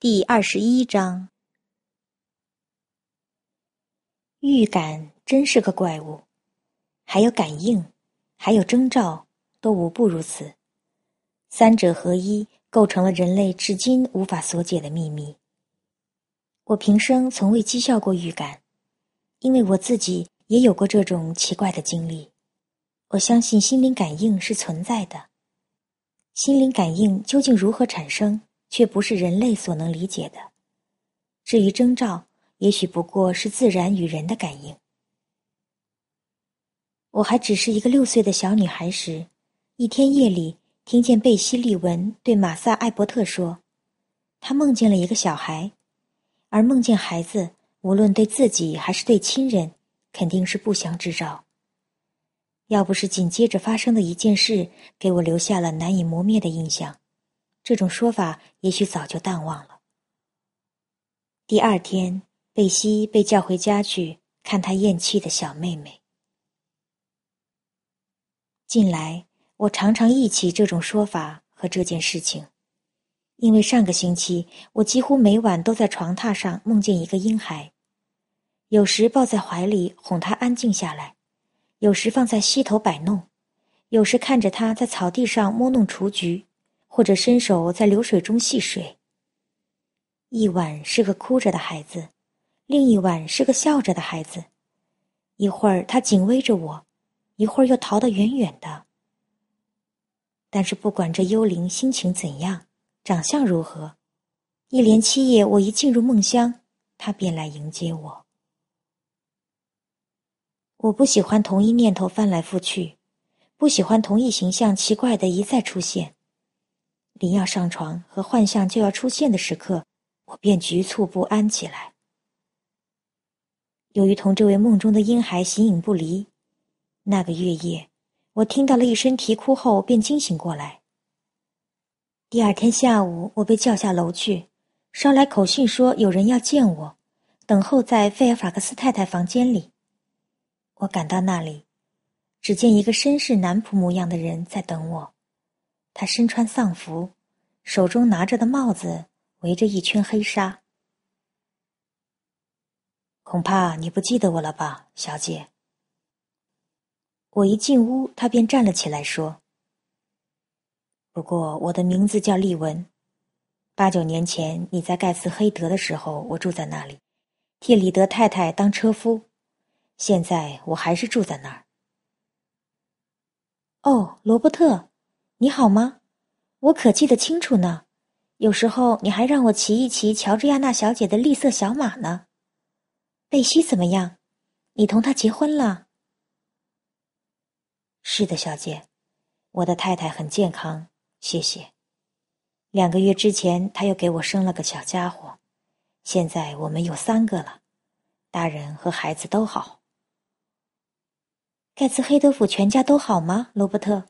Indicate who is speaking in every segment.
Speaker 1: 第二十一章，预感真是个怪物，还有感应，还有征兆，都无不如此。三者合一，构成了人类至今无法所解的秘密。我平生从未讥笑过预感，因为我自己也有过这种奇怪的经历。我相信心灵感应是存在的。心灵感应究竟如何产生？却不是人类所能理解的。至于征兆，也许不过是自然与人的感应。我还只是一个六岁的小女孩时，一天夜里听见贝西·利文对马萨·艾伯特说：“他梦见了一个小孩，而梦见孩子，无论对自己还是对亲人，肯定是不祥之兆。要不是紧接着发生的一件事给我留下了难以磨灭的印象。”这种说法也许早就淡忘了。第二天，贝西被叫回家去看他咽气的小妹妹。近来，我常常忆起这种说法和这件事情，因为上个星期我几乎每晚都在床榻上梦见一个婴孩，有时抱在怀里哄他安静下来，有时放在膝头摆弄，有时看着他在草地上摸弄雏菊。或者伸手在流水中戏水。一晚是个哭着的孩子，另一晚是个笑着的孩子。一会儿他紧偎着我，一会儿又逃得远远的。但是不管这幽灵心情怎样，长相如何，一连七夜，我一进入梦乡，他便来迎接我。我不喜欢同一念头翻来覆去，不喜欢同一形象奇怪的一再出现。临要上床和幻象就要出现的时刻，我便局促不安起来。由于同这位梦中的婴孩形影不离，那个月夜，我听到了一声啼哭后便惊醒过来。第二天下午，我被叫下楼去，捎来口讯说有人要见我，等候在费尔法克斯太太房间里。我赶到那里，只见一个绅士男仆模样的人在等我。他身穿丧服，手中拿着的帽子围着一圈黑纱。恐怕你不记得我了吧，小姐？我一进屋，他便站了起来说：“不过我的名字叫利文。八九年前你在盖茨黑德的时候，我住在那里，替李德太太当车夫。现在我还是住在那儿。”哦，罗伯特。你好吗？我可记得清楚呢。有时候你还让我骑一骑乔治亚娜小姐的绿色小马呢。贝西怎么样？你同他结婚了？是的，小姐，我的太太很健康，谢谢。两个月之前，她又给我生了个小家伙，现在我们有三个了，大人和孩子都好。盖茨黑德府全家都好吗，罗伯特？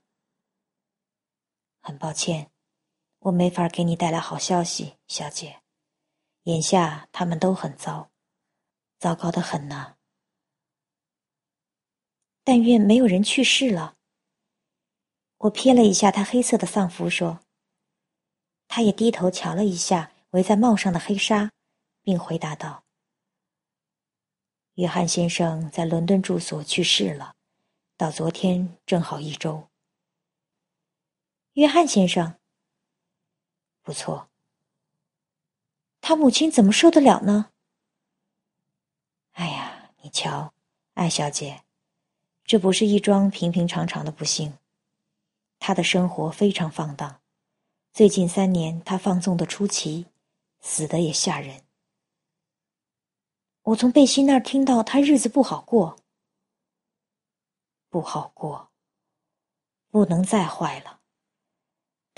Speaker 1: 很抱歉，我没法给你带来好消息，小姐。眼下他们都很糟，糟糕的很呢。但愿没有人去世了。我瞥了一下他黑色的丧服，说。他也低头瞧了一下围在帽上的黑纱，并回答道：“约翰先生在伦敦住所去世了，到昨天正好一周。”约翰先生，不错。他母亲怎么受得了呢？哎呀，你瞧，艾小姐，这不是一桩平平常常的不幸。他的生活非常放荡，最近三年他放纵的出奇，死的也吓人。我从贝西那儿听到他日子不好过，不好过，不能再坏了。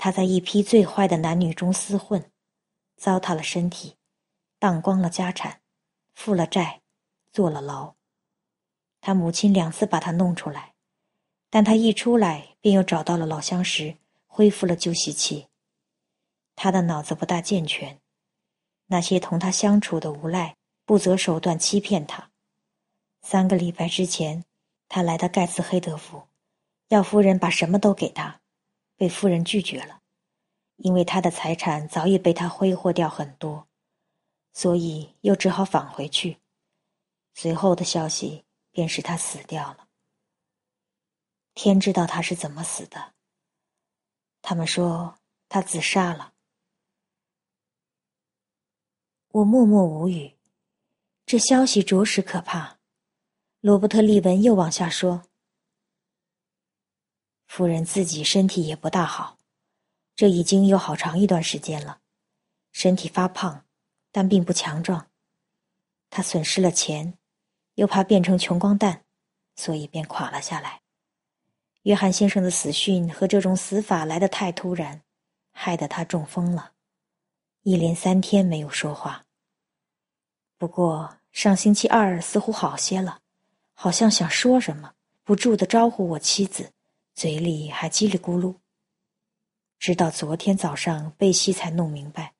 Speaker 1: 他在一批最坏的男女中厮混，糟蹋了身体，荡光了家产，负了债，坐了牢。他母亲两次把他弄出来，但他一出来便又找到了老相识，恢复了旧习气。他的脑子不大健全，那些同他相处的无赖不择手段欺骗他。三个礼拜之前，他来到盖茨黑德府，要夫人把什么都给他。被夫人拒绝了，因为他的财产早已被他挥霍掉很多，所以又只好返回去。随后的消息便是他死掉了。天知道他是怎么死的。他们说他自杀了。我默默无语，这消息着实可怕。罗伯特·利文又往下说：“夫人自己身体也不大好，这已经有好长一段时间了，身体发胖，但并不强壮。他损失了钱，又怕变成穷光蛋，所以便垮了下来。约翰先生的死讯和这种死法来得太突然，害得他中风了，一连三天没有说话。不过上星期二似乎好些了。”好像想说什么，不住的招呼我妻子，嘴里还叽里咕噜。直到昨天早上，贝西才弄明白，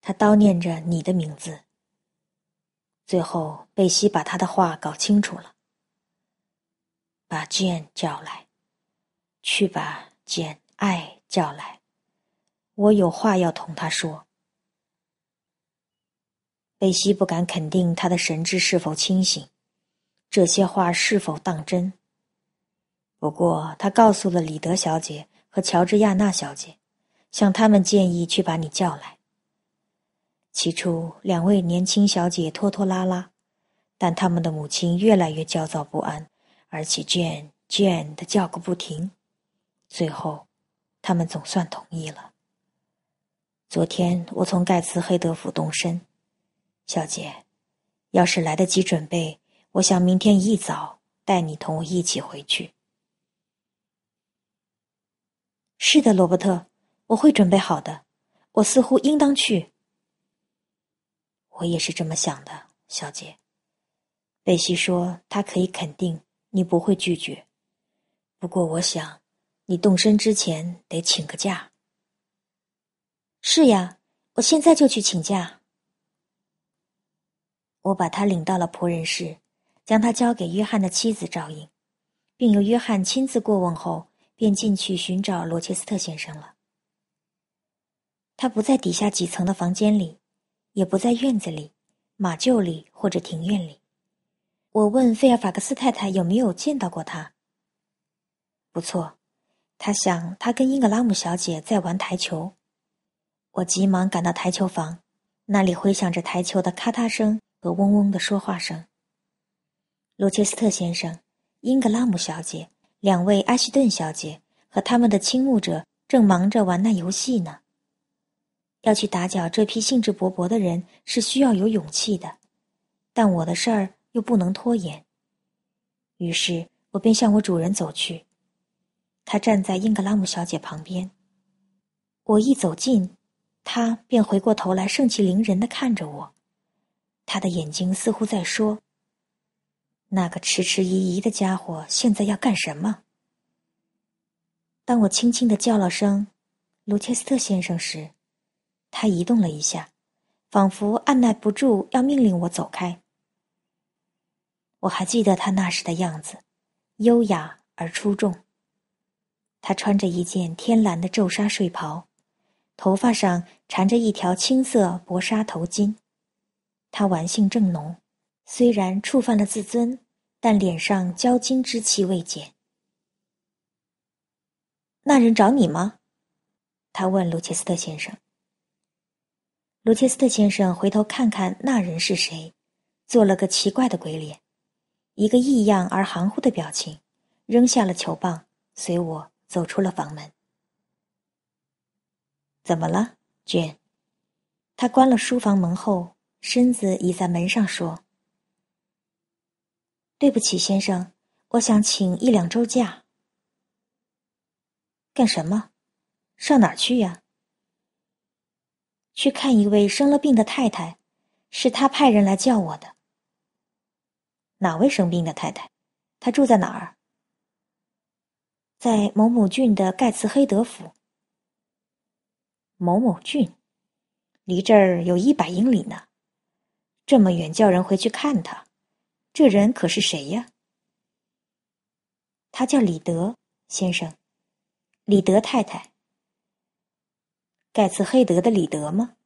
Speaker 1: 他叨念着你的名字。最后，贝西把他的话搞清楚了。把 Jane 叫来，去把 Jane 爱叫来，我有话要同他说。贝西不敢肯定他的神智是否清醒。这些话是否当真？不过他告诉了李德小姐和乔治亚娜小姐，向他们建议去把你叫来。起初，两位年轻小姐拖拖拉拉，但他们的母亲越来越焦躁不安，而且 Jane Jane 的叫个不停。最后，他们总算同意了。昨天我从盖茨黑德府动身，小姐，要是来得及准备。我想明天一早带你同我一起回去。是的，罗伯特，我会准备好的。我似乎应当去。我也是这么想的，小姐。贝西说他可以肯定你不会拒绝。不过，我想你动身之前得请个假。是呀，我现在就去请假。我把他领到了仆人室。将他交给约翰的妻子照应，并由约翰亲自过问后，便进去寻找罗切斯特先生了。他不在底下几层的房间里，也不在院子里、马厩里或者庭院里。我问费尔法克斯太太有没有见到过他。不错，他想他跟英格拉姆小姐在玩台球。我急忙赶到台球房，那里回响着台球的咔嗒声和嗡嗡的说话声。罗切斯特先生、英格拉姆小姐、两位阿希顿小姐和他们的倾慕者正忙着玩那游戏呢。要去打搅这批兴致勃勃的人是需要有勇气的，但我的事儿又不能拖延。于是我便向我主人走去，他站在英格拉姆小姐旁边。我一走近，他便回过头来，盛气凌人的看着我，他的眼睛似乎在说。那个迟迟疑疑的家伙现在要干什么？当我轻轻的叫了声“卢切斯特先生”时，他移动了一下，仿佛按耐不住要命令我走开。我还记得他那时的样子，优雅而出众。他穿着一件天蓝的皱纱睡袍，头发上缠着一条青色薄纱头巾。他玩性正浓。虽然触犯了自尊，但脸上骄矜之气未减。那人找你吗？他问卢切斯特先生。卢切斯特先生回头看看那人是谁，做了个奇怪的鬼脸，一个异样而含糊的表情，扔下了球棒，随我走出了房门。怎么了，Jane？他关了书房门后，身子倚在门上说。对不起，先生，我想请一两周假。干什么？上哪儿去呀？去看一位生了病的太太，是他派人来叫我的。哪位生病的太太？她住在哪儿？在某某郡的盖茨黑德府。某某郡，离这儿有一百英里呢。这么远，叫人回去看他。这人可是谁呀？他叫李德先生，李德太太。盖茨黑德的李德吗？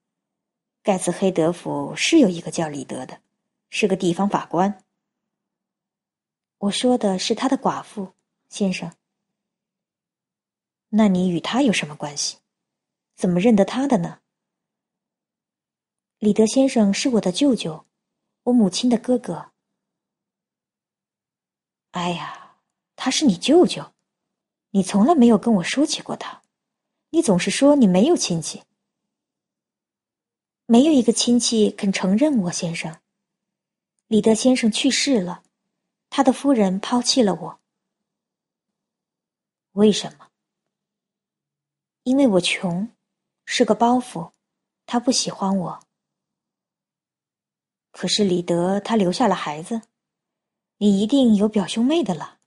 Speaker 1: 盖茨黑德府是有一个叫李德的，是个地方法官。我说的是他的寡妇，先生。那你与他有什么关系？怎么认得他的呢？李德先生是我的舅舅，我母亲的哥哥。哎呀，他是你舅舅，你从来没有跟我说起过他，你总是说你没有亲戚，没有一个亲戚肯承认我先生。李德先生去世了，他的夫人抛弃了我。为什么？因为我穷，是个包袱，他不喜欢我。可是李德他留下了孩子，你一定有表兄妹的了。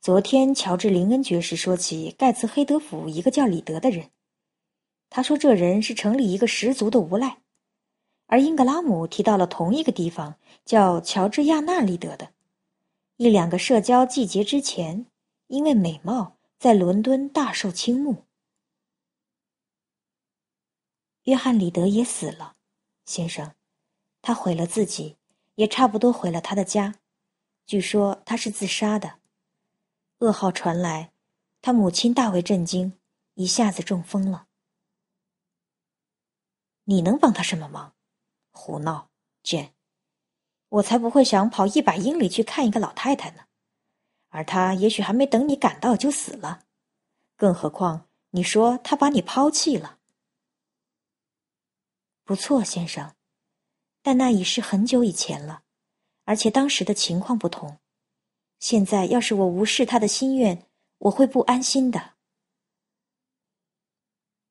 Speaker 1: 昨天乔治林恩爵士说起盖茨黑德府一个叫李德的人，他说这人是城里一个十足的无赖。而英格拉姆提到了同一个地方叫乔治亚纳利德的，一两个社交季节之前，因为美貌在伦敦大受倾慕。约翰里德也死了，先生，他毁了自己，也差不多毁了他的家。据说他是自杀的。噩耗传来，他母亲大为震惊，一下子中风了。你能帮他什么忙？胡闹，Jane！我才不会想跑一百英里去看一个老太太呢。而他也许还没等你赶到就死了，更何况你说他把你抛弃了。不错，先生，但那已是很久以前了，而且当时的情况不同。现在要是我无视他的心愿，我会不安心的。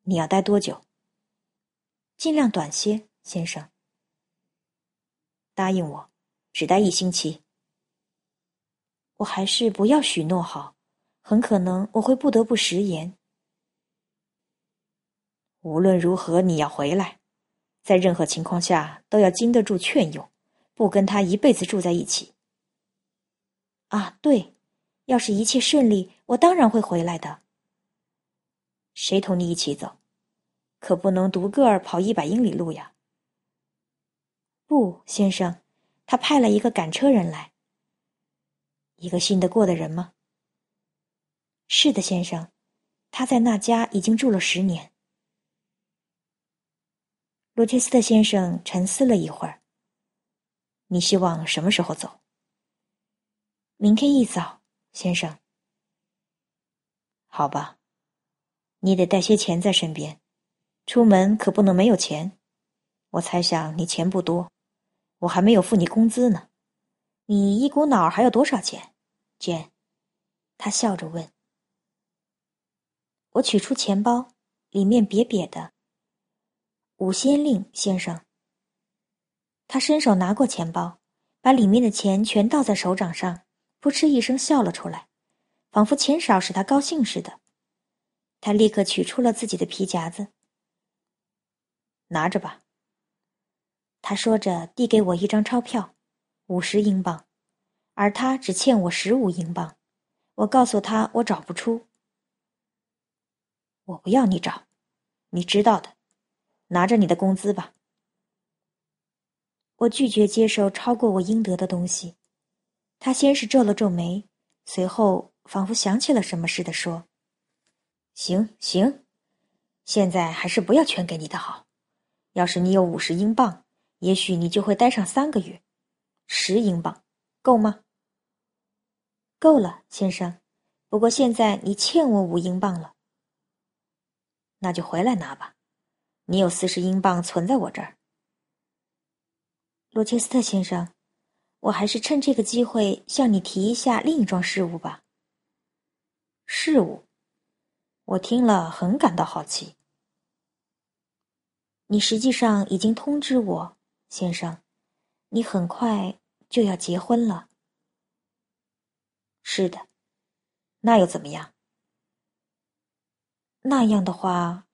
Speaker 1: 你要待多久？尽量短些，先生。答应我，只待一星期。我还是不要许诺好，很可能我会不得不食言。无论如何，你要回来。在任何情况下都要经得住劝诱，不跟他一辈子住在一起。啊，对，要是一切顺利，我当然会回来的。谁同你一起走？可不能独个儿跑一百英里路呀。不，先生，他派了一个赶车人来。一个信得过的人吗？是的，先生，他在那家已经住了十年。罗切斯特先生沉思了一会儿。你希望什么时候走？明天一早，先生。好吧，你得带些钱在身边，出门可不能没有钱。我猜想你钱不多，我还没有付你工资呢。你一股脑还有多少钱，Jane？他笑着问。我取出钱包，里面瘪瘪的。五先令先生。他伸手拿过钱包，把里面的钱全倒在手掌上，扑哧一声笑了出来，仿佛钱少使他高兴似的。他立刻取出了自己的皮夹子，拿着吧。他说着，递给我一张钞票，五十英镑，而他只欠我十五英镑。我告诉他，我找不出。我不要你找，你知道的。拿着你的工资吧。我拒绝接受超过我应得的东西。他先是皱了皱眉，随后仿佛想起了什么似的说：“行行，现在还是不要全给你的好。要是你有五十英镑，也许你就会待上三个月。十英镑够吗？够了，先生。不过现在你欠我五英镑了。那就回来拿吧。”你有四十英镑存在我这儿，罗切斯特先生，我还是趁这个机会向你提一下另一桩事务吧。事务，我听了很感到好奇。你实际上已经通知我，先生，你很快就要结婚了。是的，那又怎么样？那样的话，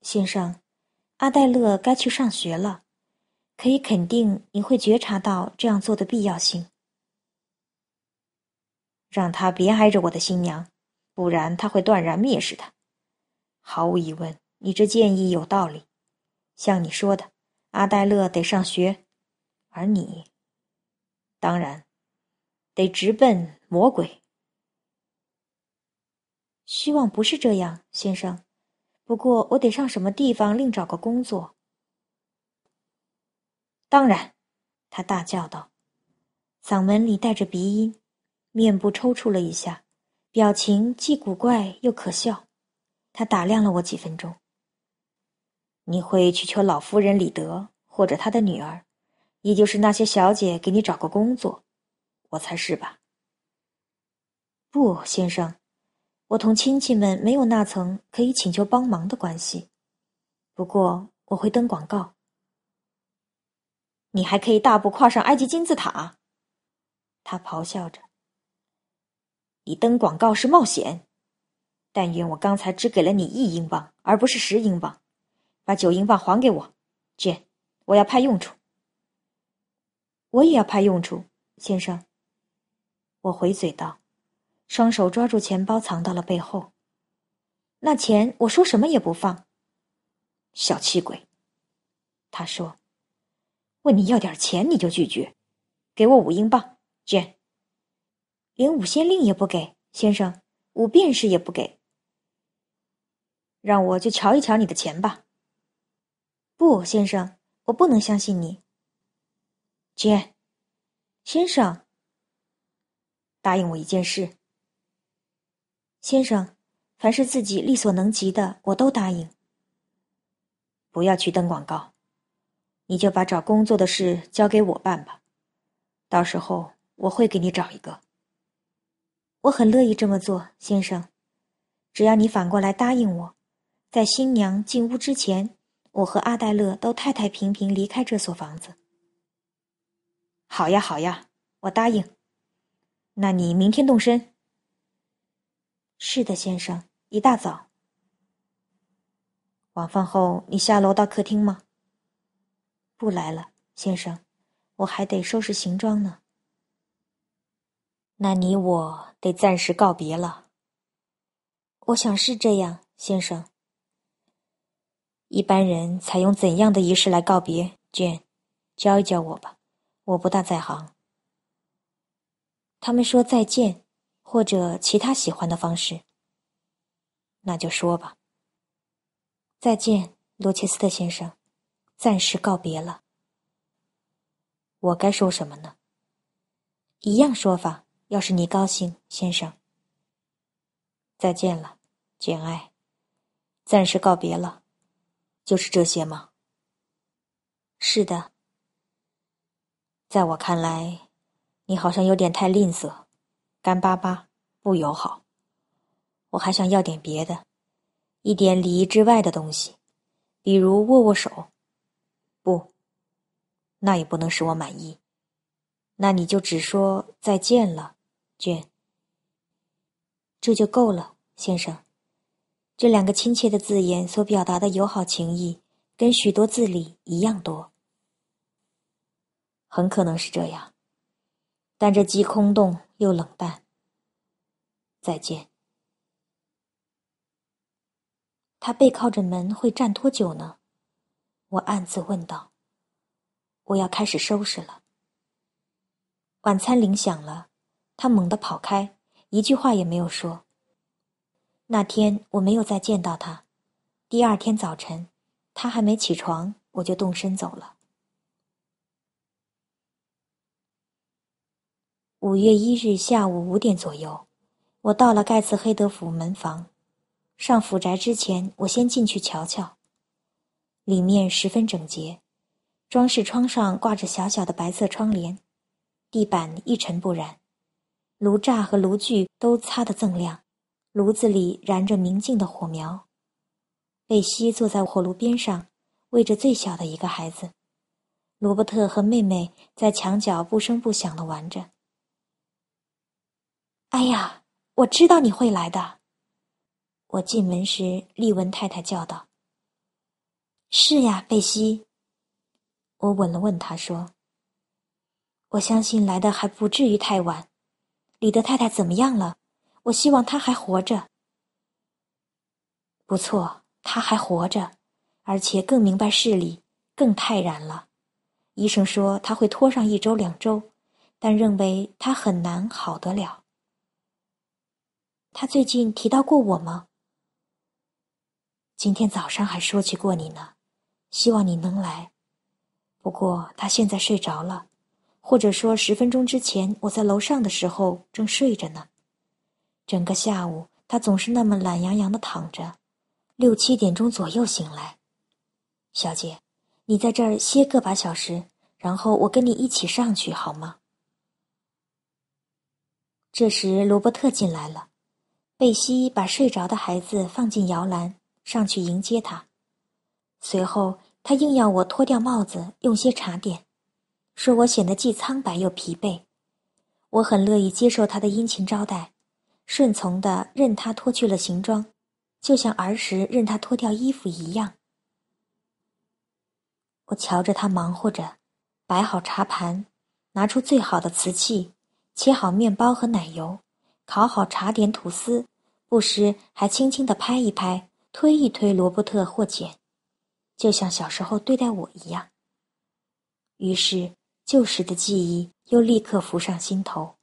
Speaker 1: 先生。阿黛勒该去上学了，可以肯定你会觉察到这样做的必要性。让他别挨着我的新娘，不然他会断然蔑视他。毫无疑问，你这建议有道理。像你说的，阿黛勒得上学，而你，当然，得直奔魔鬼。希望不是这样，先生。不过我得上什么地方另找个工作。当然，他大叫道，嗓门里带着鼻音，面部抽搐了一下，表情既古怪又可笑。他打量了我几分钟。你会去求老夫人李德或者她的女儿，也就是那些小姐给你找个工作，我猜是吧？不，先生，我同亲戚们没有那层可以请求帮忙的关系。不过我会登广告。你还可以大步跨上埃及金字塔，他咆哮着。你登广告是冒险，但愿我刚才只给了你一英镑，而不是十英镑。把九英镑还给我，Jane，我要派用处。我也要派用处，先生。我回嘴道，双手抓住钱包藏到了背后。那钱我说什么也不放。小气鬼，他说。问你要点钱你就拒绝，给我五英镑简。连五先令也不给，先生，五便士也不给。让我就瞧一瞧你的钱吧。不，先生，我不能相信你。杰，先生，答应我一件事。先生，凡是自己力所能及的，我都答应。不要去登广告，你就把找工作的事交给我办吧。到时候我会给你找一个。我很乐意这么做，先生，只要你反过来答应我，在新娘进屋之前。我和阿黛勒都太太平平离开这所房子。好呀，好呀，我答应。那你明天动身？是的，先生，一大早。晚饭后你下楼到客厅吗？不来了，先生，我还得收拾行装呢。那你我得暂时告别了。我想是这样，先生。一般人采用怎样的仪式来告别？Jane，教一教我吧，我不大在行。他们说再见，或者其他喜欢的方式。那就说吧。再见，罗切斯特先生，暂时告别了。我该说什么呢？一样说法，要是你高兴，先生。再见了，简爱，暂时告别了。就是这些吗？是的。在我看来，你好像有点太吝啬，干巴巴，不友好。我还想要点别的，一点礼仪之外的东西，比如握握手。不，那也不能使我满意。那你就只说再见了，娟。这就够了，先生。这两个亲切的字眼所表达的友好情谊，跟许多字里一样多。很可能是这样，但这既空洞又冷淡。再见。他背靠着门会站多久呢？我暗自问道。我要开始收拾了。晚餐铃响了，他猛地跑开，一句话也没有说。那天我没有再见到他。第二天早晨，他还没起床，我就动身走了。五月一日下午五点左右，我到了盖茨黑德府门房。上府宅之前，我先进去瞧瞧。里面十分整洁，装饰窗上挂着小小的白色窗帘，地板一尘不染，炉栅和炉具都擦得锃亮。炉子里燃着明净的火苗，贝西坐在火炉边上，喂着最小的一个孩子。罗伯特和妹妹在墙角不声不响地玩着。哎呀，我知道你会来的！我进门时，丽文太太叫道：“是呀，贝西。”我吻了吻他，说：“我相信来的还不至于太晚。李德太太怎么样了？”我希望他还活着。不错，她。还活着，而且更明白事理，更泰然了。医生说他会拖上一周两周，但认为他很难好得了。他最近提到过我吗？今天早上还说起过你呢，希望你能来。不过他现在睡着了，或者说十分钟之前我在楼上的时候正睡着呢。整个下午他总是那么懒洋洋的躺着，六七点钟左右醒来。小姐，你在这儿歇个把小时，然后我跟你一起上去好吗？这时罗伯特进来了，贝西把睡着的孩子放进摇篮，上去迎接他，随后。他硬要我脱掉帽子，用些茶点，说我显得既苍白又疲惫。我很乐意接受他的殷勤招待，顺从的任他脱去了行装，就像儿时任他脱掉衣服一样。我瞧着他忙活着，摆好茶盘，拿出最好的瓷器，切好面包和奶油，烤好茶点吐司，不时还轻轻地拍一拍、推一推罗伯特或简。就像小时候对待我一样。于是旧时的记忆又立刻浮上心头。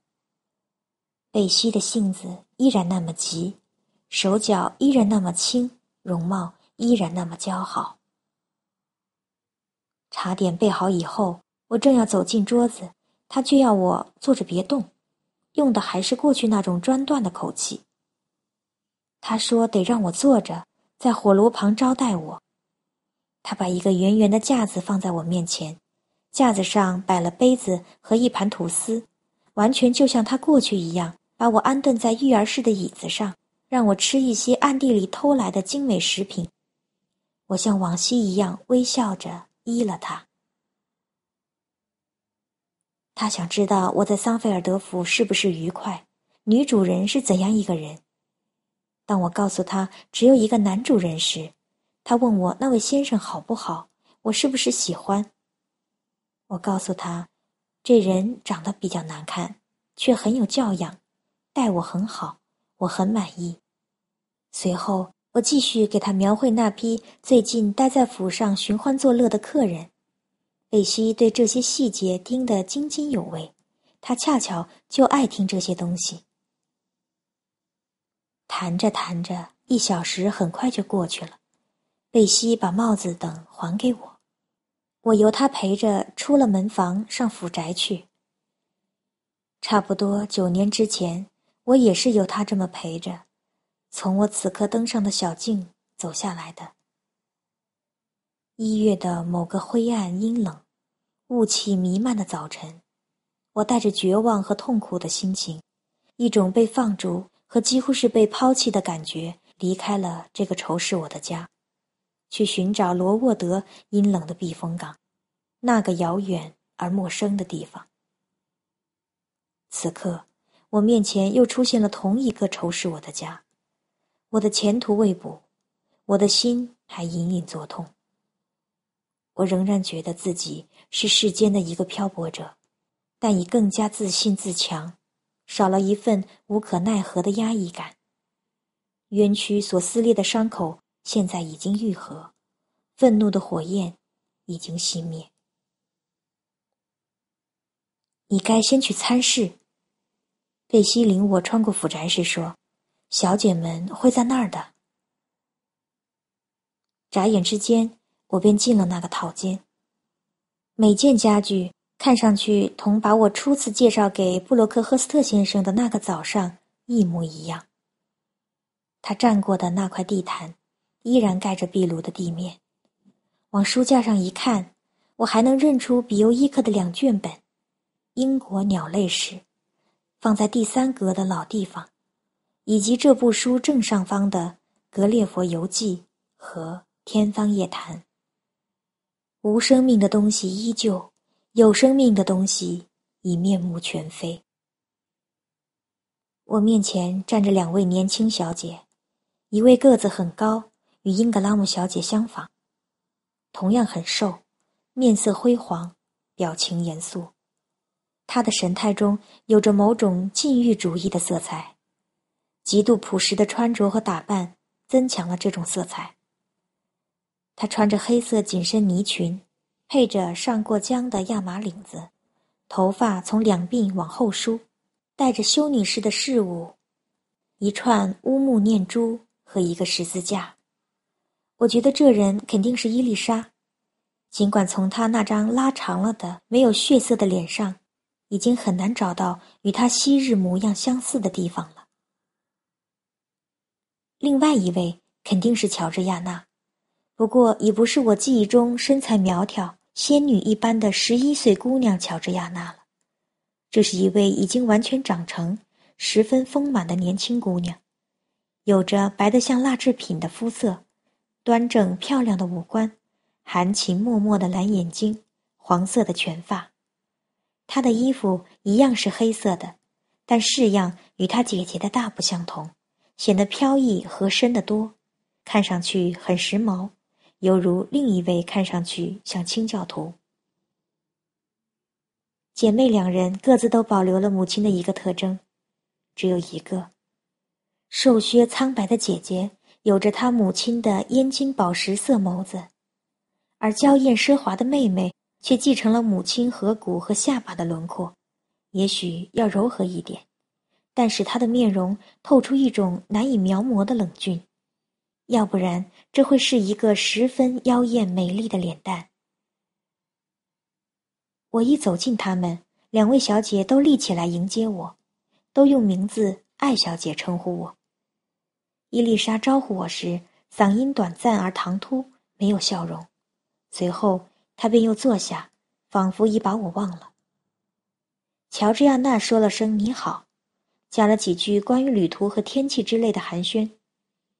Speaker 1: 贝西的性子依然那么急，手脚依然那么轻，容貌依然那么姣好。茶点备好以后，我正要走进桌子，他却要我坐着别动，用的还是过去那种专断的口气。他说得让我坐着，在火炉旁招待我。他把一个圆圆的架子放在我面前，架子上摆了杯子和一盘吐司，完全就像他过去一样，把我安顿在育儿室的椅子上，让我吃一些暗地里偷来的精美食品。我像往昔一样微笑着依了他。他想知道我在桑菲尔德府是不是愉快，女主人是怎样一个人。当我告诉他只有一个男主人时，他问我那位先生好不好，我是不是喜欢？我告诉他，这人长得比较难看，却很有教养，待我很好，我很满意。随后，我继续给他描绘那批最近待在府上寻欢作乐的客人。贝西对这些细节盯得津津有味，他恰巧就爱听这些东西。谈着谈着，一小时很快就过去了。贝西把帽子等还给我，我由他陪着出了门房，上府宅去。差不多九年之前，我也是由他这么陪着，从我此刻登上的小径走下来的。一月的某个灰暗阴冷、雾气弥漫的早晨，我带着绝望和痛苦的心情，一种被放逐和几乎是被抛弃的感觉，离开了这个仇视我的家。去寻找罗沃德阴冷的避风港，那个遥远而陌生的地方。此刻，我面前又出现了同一个仇视我的家，我的前途未卜，我的心还隐隐作痛。我仍然觉得自己是世间的一个漂泊者，但已更加自信自强，少了一份无可奈何的压抑感。冤屈所撕裂的伤口。现在已经愈合，愤怒的火焰已经熄灭。你该先去参事。贝西领我穿过府宅时说：“小姐们会在那儿的。”眨眼之间，我便进了那个套间。每件家具看上去同把我初次介绍给布洛克赫斯特先生的那个早上一模一样。他站过的那块地毯。依然盖着壁炉的地面，往书架上一看，我还能认出比尤伊克的两卷本，《英国鸟类史》，放在第三格的老地方，以及这部书正上方的《格列佛游记》和《天方夜谭》。无生命的东西依旧，有生命的东西已面目全非。我面前站着两位年轻小姐，一位个子很高。与英格拉姆小姐相仿，同样很瘦，面色灰黄，表情严肃。她的神态中有着某种禁欲主义的色彩，极度朴实的穿着和打扮增强了这种色彩。她穿着黑色紧身呢裙，配着上过浆的亚麻领子，头发从两鬓往后梳，带着修女式的饰物，一串乌木念珠和一个十字架。我觉得这人肯定是伊丽莎，尽管从她那张拉长了的、没有血色的脸上，已经很难找到与她昔日模样相似的地方了。另外一位肯定是乔治亚娜，不过已不是我记忆中身材苗条、仙女一般的十一岁姑娘乔治亚娜了。这是一位已经完全长成、十分丰满的年轻姑娘，有着白得像蜡制品的肤色，端正漂亮的五官，含情脉脉的蓝眼睛，黄色的全发。她的衣服一样是黑色的，但式样与她姐姐的大不相同。显得飘逸和深得多，看上去很时髦，犹如另一位看上去像清教徒。姐妹两人各自都保留了母亲的一个特征，只有一个：瘦削苍白的姐姐有着她母亲的烟金宝石色眸子，而娇艳奢华的妹妹却继承了母亲颌骨和下巴的轮廓，也许要柔和一点。但是她的面容透出一种难以描摹的冷峻，要不然这会是一个十分妖艳美丽的脸蛋。我一走近他们，两位小姐都立起来迎接我，都用名字艾小姐称呼我。伊丽莎招呼我时，嗓音短暂而唐突，没有笑容。随后她便又坐下，仿佛已把我忘了。乔治亚娜说了声你好。讲了几句关于旅途和天气之类的寒暄，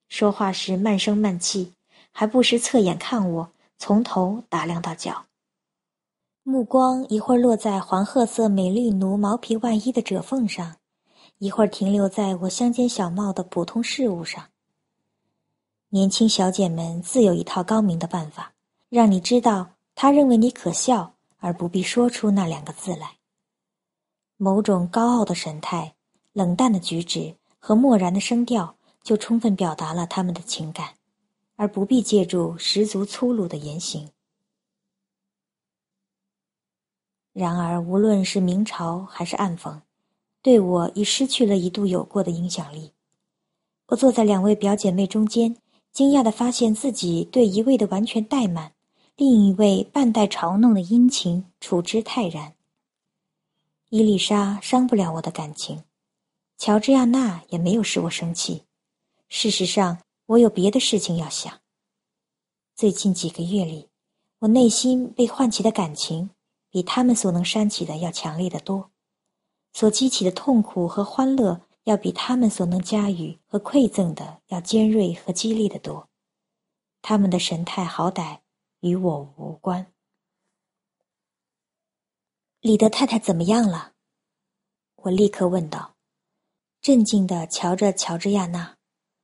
Speaker 1: 说话时慢声慢气，还不时侧眼看我，从头打量到脚。目光一会儿落在黄褐色美丽奴毛皮外衣的褶缝上，一会儿停留在我乡间小帽的普通事物上。年轻小姐们自有一套高明的办法，让你知道他认为你可笑，而不必说出那两个字来。某种高傲的神态。冷淡的举止和漠然的声调，就充分表达了他们的情感，而不必借助十足粗鲁的言行。然而，无论是明嘲还是暗讽，对我已失去了一度有过的影响力。我坐在两位表姐妹中间，惊讶地发现自己对一位的完全怠慢，另一位半带嘲弄的殷勤处之泰然。伊丽莎伤不了我的感情。乔治亚娜也没有使我生气。事实上，我有别的事情要想。最近几个月里，我内心被唤起的感情，比他们所能煽起的要强烈的多；所激起的痛苦和欢乐，要比他们所能加予和馈赠的要尖锐和激烈的多。他们的神态好歹与我无关。李德太太怎么样了？我立刻问道。镇静地瞧着乔治亚娜，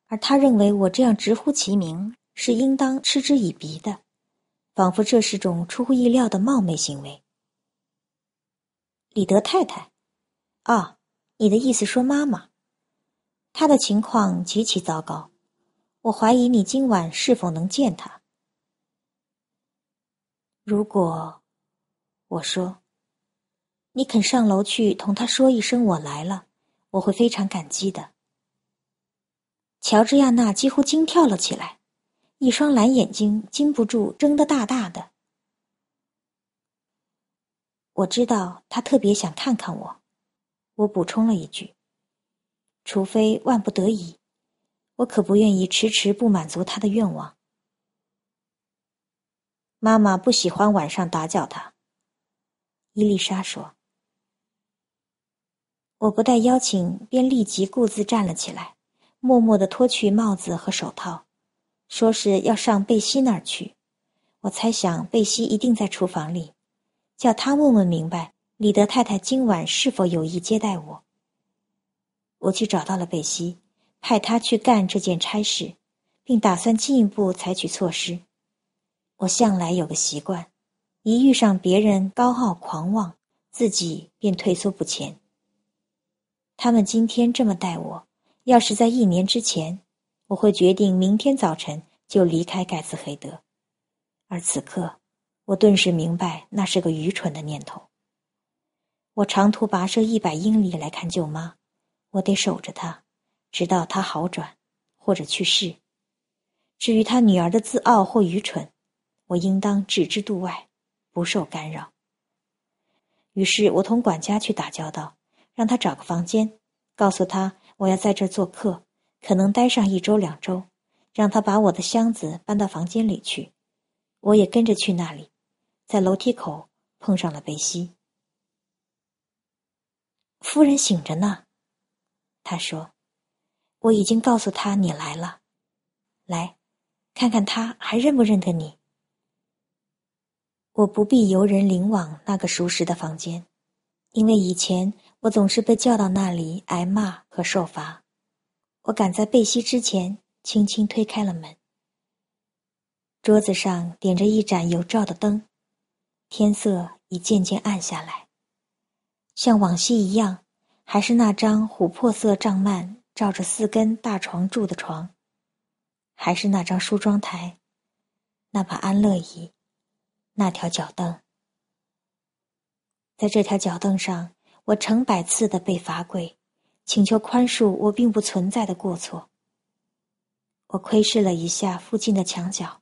Speaker 1: 而他认为我这样直呼其名是应当嗤之以鼻的，仿佛这是种出乎意料的冒昧行为。李德太太，啊，你的意思说妈妈？她的情况极其糟糕，我怀疑你今晚是否能见她。如果，我说，你肯上楼去同她说一声我来了。我会非常感激的。乔治亚娜几乎惊跳了起来，一双蓝眼睛禁不住睁得大大的。我知道他特别想看看我，我补充了一句：“除非万不得已，我可不愿意迟迟不满足他的愿望。”妈妈不喜欢晚上打搅他，伊丽莎说。我不带邀请，便立即顾自站了起来，默默地脱去帽子和手套，说是要上贝西那儿去。我猜想贝西一定在厨房里，叫他问问明白，李德太太今晚是否有意接待我。我去找到了贝西，派他去干这件差事，并打算进一步采取措施。我向来有个习惯，一遇上别人高傲狂妄，自己便退缩不前。他们今天这么待我，要是在一年之前，我会决定明天早晨就离开盖茨黑德。而此刻，我顿时明白那是个愚蠢的念头。我长途跋涉一百英里来看舅妈，我得守着她，直到她好转或者去世。至于她女儿的自傲或愚蠢，我应当置之度外，不受干扰。于是我同管家去打交道，让他找个房间，告诉他我要在这儿做客，可能待上一周两周，让他把我的箱子搬到房间里去。我也跟着去那里，在楼梯口碰上了贝西。夫人醒着呢，他说：“我已经告诉他你来了，来，看看他还认不认得你。”我不必由人领往那个熟识的房间，因为以前我总是被叫到那里挨骂和受罚。我赶在贝西之前，轻轻推开了门。桌子上点着一盏有照的灯，天色已渐渐暗下来。像往昔一样，还是那张琥珀色帐幔罩着四根大床柱的床，还是那张梳妆台，那把安乐椅，那条脚凳。在这条脚凳上，我成百次的被罚跪，请求宽恕我并不存在的过错。我窥视了一下附近的墙角，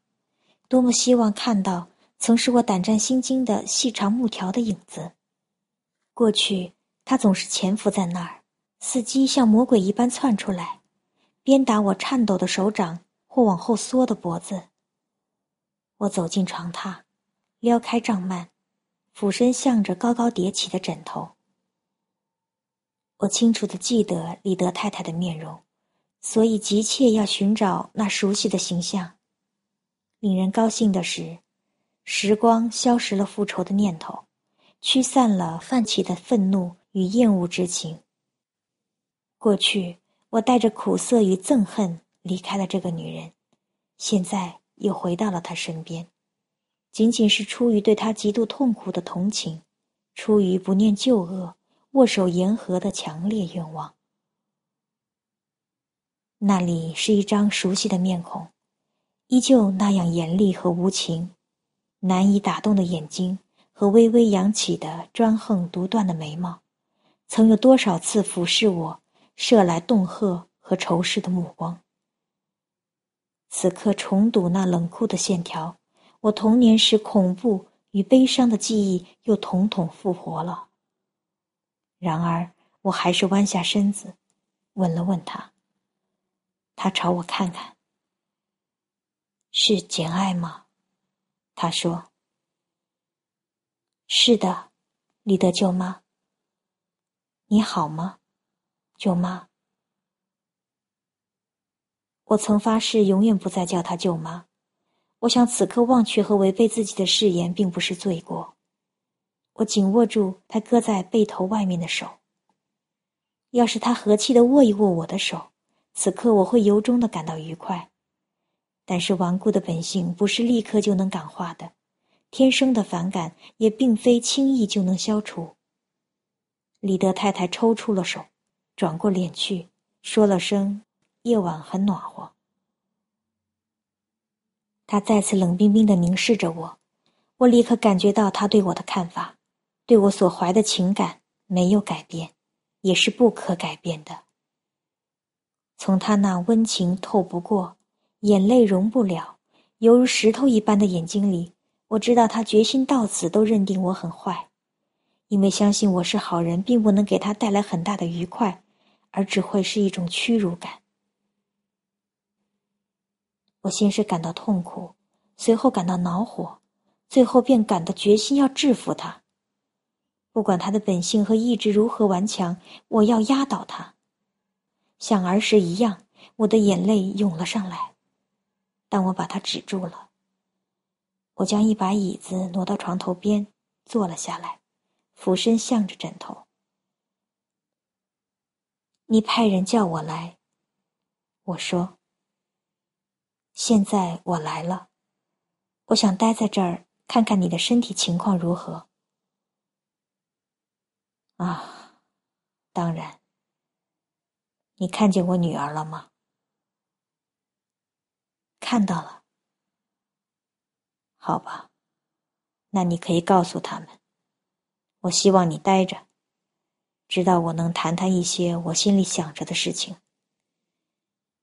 Speaker 1: 多么希望看到曾使我胆战心惊的细长木条的影子。过去，他总是潜伏在那儿，伺机像魔鬼一般窜出来，鞭打我颤抖的手掌或往后缩的脖子。我走进床榻，撩开帐幔，俯身向着高高叠起的枕头。我清楚的记得李德太太的面容，所以急切要寻找那熟悉的形象。令人高兴的是，时光消蚀了复仇的念头。驱散了泛起的愤怒与厌恶之情。过去，我带着苦涩与憎恨离开了这个女人，现在又回到了她身边，仅仅是出于对她极度痛苦的同情，出于不念旧恶、握手言和的强烈愿望。那里是一张熟悉的面孔，依旧那样严厉和无情，难以打动的眼睛。和微微扬起的专横独断的眉毛，曾有多少次俯视我，射来恫吓和仇视的目光。此刻重睹那冷酷的线条，我童年时恐怖与悲伤的记忆又统统复活了。然而，我还是弯下身子，问了问他。他朝我看看。是简爱吗？他说。是的，李德舅妈。你好吗，舅妈？我曾发誓永远不再叫她舅妈。我想此刻忘却和违背自己的誓言并不是罪过。我紧握住他搁在背头外面的手。要是他和气的握一握我的手，此刻我会由衷的感到愉快。但是顽固的本性不是立刻就能感化的。天生的反感也并非轻易就能消除。李德太太抽出了手，转过脸去，说了声：“夜晚很暖和。”他再次冷冰冰的凝视着我，我立刻感觉到他对我的看法，对我所怀的情感没有改变，也是不可改变的。从他那温情透不过、眼泪融不了、犹如石头一般的眼睛里。我知道他决心到此都认定我很坏，因为相信我是好人，并不能给他带来很大的愉快，而只会是一种屈辱感。我先是感到痛苦，随后感到恼火，最后便感到决心要制服他。不管他的本性和意志如何顽强，我要压倒他。像儿时一样，我的眼泪涌了上来，但我把他止住了。我将一把椅子挪到床头边，坐了下来，俯身向着枕头。你派人叫我来，我说。现在我来了，我想待在这儿看看你的身体情况如何。啊，当然。你看见我女儿了吗？看到了。好吧，那你可以告诉他们。我希望你待着，直到我能谈谈一些我心里想着的事情。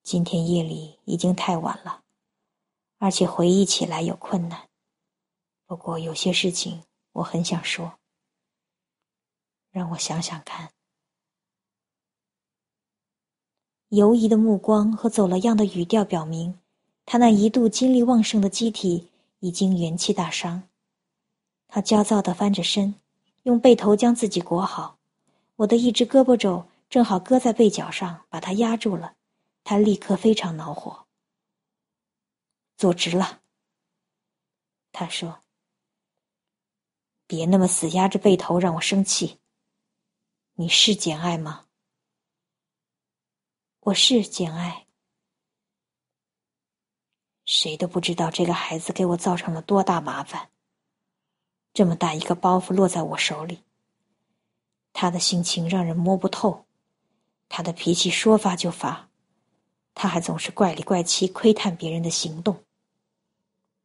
Speaker 1: 今天夜里已经太晚了，而且回忆起来有困难。不过有些事情我很想说，让我想想看。犹疑的目光和走了样的语调表明，他那一度精力旺盛的机体已经元气大伤。他焦躁地翻着身，用背头将自己裹好。我的一只胳膊肘正好搁在背角上，把他压住了。他立刻非常恼火。坐直了，他说：“别那么死压着背头，让我生气。你是简爱吗？”我是简爱，谁都不知道这个孩子给我造成了多大麻烦。这么大一个包袱落在我手里，他的心情让人摸不透，他的脾气说发就发，他还总是怪里怪气，窥探别人的行动。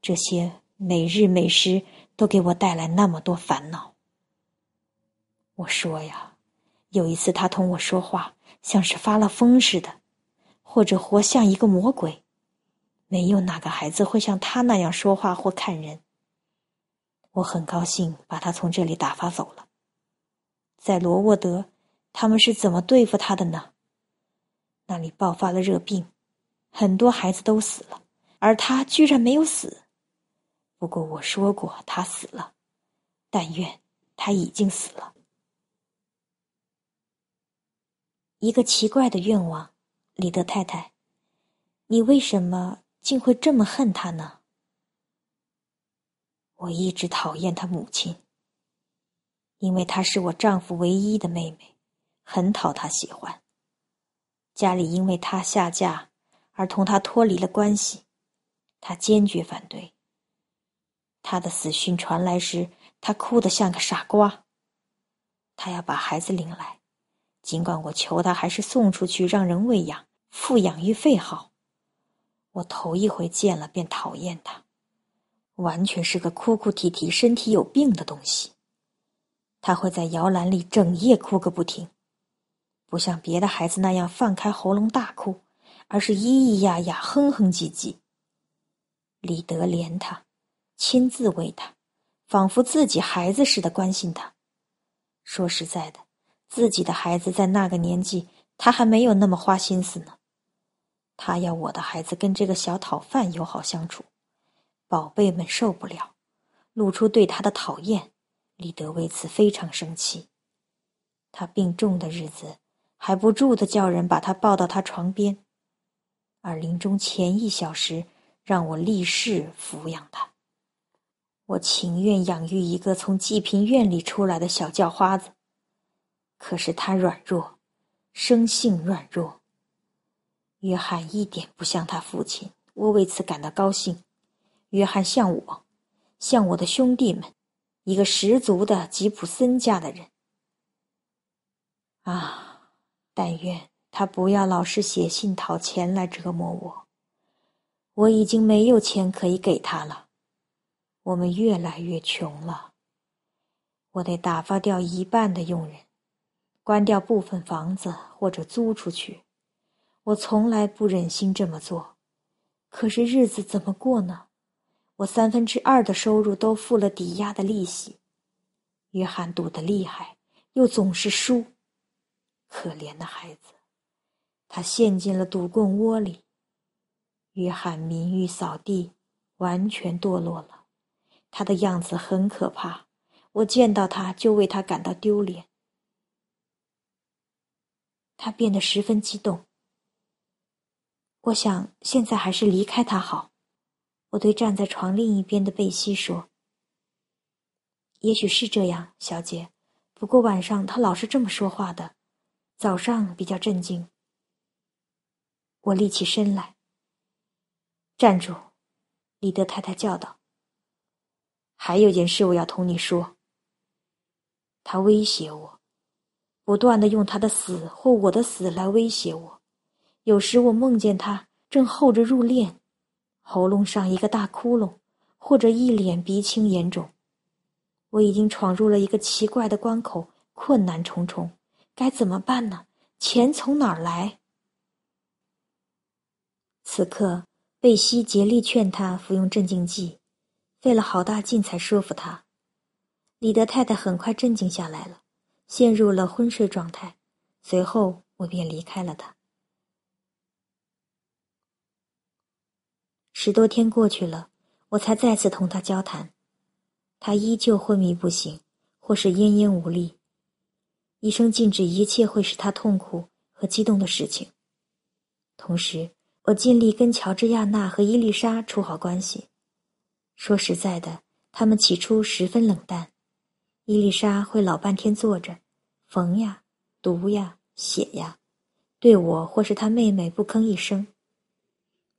Speaker 1: 这些每日每时都给我带来那么多烦恼。我说呀。有一次，他同我说话，像是发了疯似的，或者活像一个魔鬼。没有哪个孩子会像他那样说话或看人。我很高兴把他从这里打发走了。在罗沃德，他们是怎么对付他的呢？那里爆发了热病，很多孩子都死了，而他居然没有死。不过我说过他死了，但愿他已经死了。一个奇怪的愿望，李德太太，你为什么竟会这么恨他呢？我一直讨厌他母亲，因为她是我丈夫唯一的妹妹，很讨他喜欢。家里因为她下嫁而同他脱离了关系，他坚决反对。他的死讯传来时，他哭得像个傻瓜。他要把孩子领来。尽管我求他还是送出去让人喂养，付养育费好。我头一回见了便讨厌他，完全是个哭哭啼啼、身体有病的东西。他会在摇篮里整夜哭个不停，不像别的孩子那样放开喉咙大哭，而是咿咿呀呀、哼哼唧唧。李德怜他，亲自喂他，仿佛自己孩子似的关心他。说实在的。自己的孩子在那个年纪，他还没有那么花心思呢。他要我的孩子跟这个小讨饭友好相处，宝贝们受不了，露出对他的讨厌。李德为此非常生气。他病重的日子，还不住的叫人把他抱到他床边，而临终前一小时，让我立誓抚养他。我情愿养育一个从济贫院里出来的小叫花子。可是他软弱，生性软弱。约翰一点不像他父亲，我为此感到高兴。约翰像我，像我的兄弟们，一个十足的吉普森家的人。啊，但愿他不要老是写信讨钱来折磨我。我已经没有钱可以给他了，我们越来越穷了。我得打发掉一半的佣人。关掉部分房子或者租出去，我从来不忍心这么做。可是日子怎么过呢？我三分之二的收入都付了抵押的利息。约翰赌得厉害，又总是输。可怜的孩子，他陷进了赌棍窝里。约翰名誉扫地，完全堕落了。他的样子很可怕，我见到他就为他感到丢脸。他变得十分激动。我想现在还是离开他好。我对站在床另一边的贝西说：“也许是这样，小姐。不过晚上他老是这么说话的，早上比较镇静。”我立起身来。站住！李德太太叫道：“还有件事我要同你说。”他威胁我。不断的用他的死或我的死来威胁我，有时我梦见他正候着入殓，喉咙上一个大窟窿，或者一脸鼻青眼肿。我已经闯入了一个奇怪的关口，困难重重，该怎么办呢？钱从哪儿来？此刻，贝西竭力劝他服用镇静剂，费了好大劲才说服他。李德太太很快镇静下来了，陷入了昏睡状态。随后，我便离开了他。十多天过去了，我才再次同他交谈。他依旧昏迷不醒，或是奄奄无力。医生禁止一切会使他痛苦和激动的事情。同时，我尽力跟乔治亚娜和伊丽莎处好关系。说实在的，他们起初十分冷淡。伊丽莎会老半天坐着，缝呀、读呀、写呀，对我或是他妹妹不吭一声。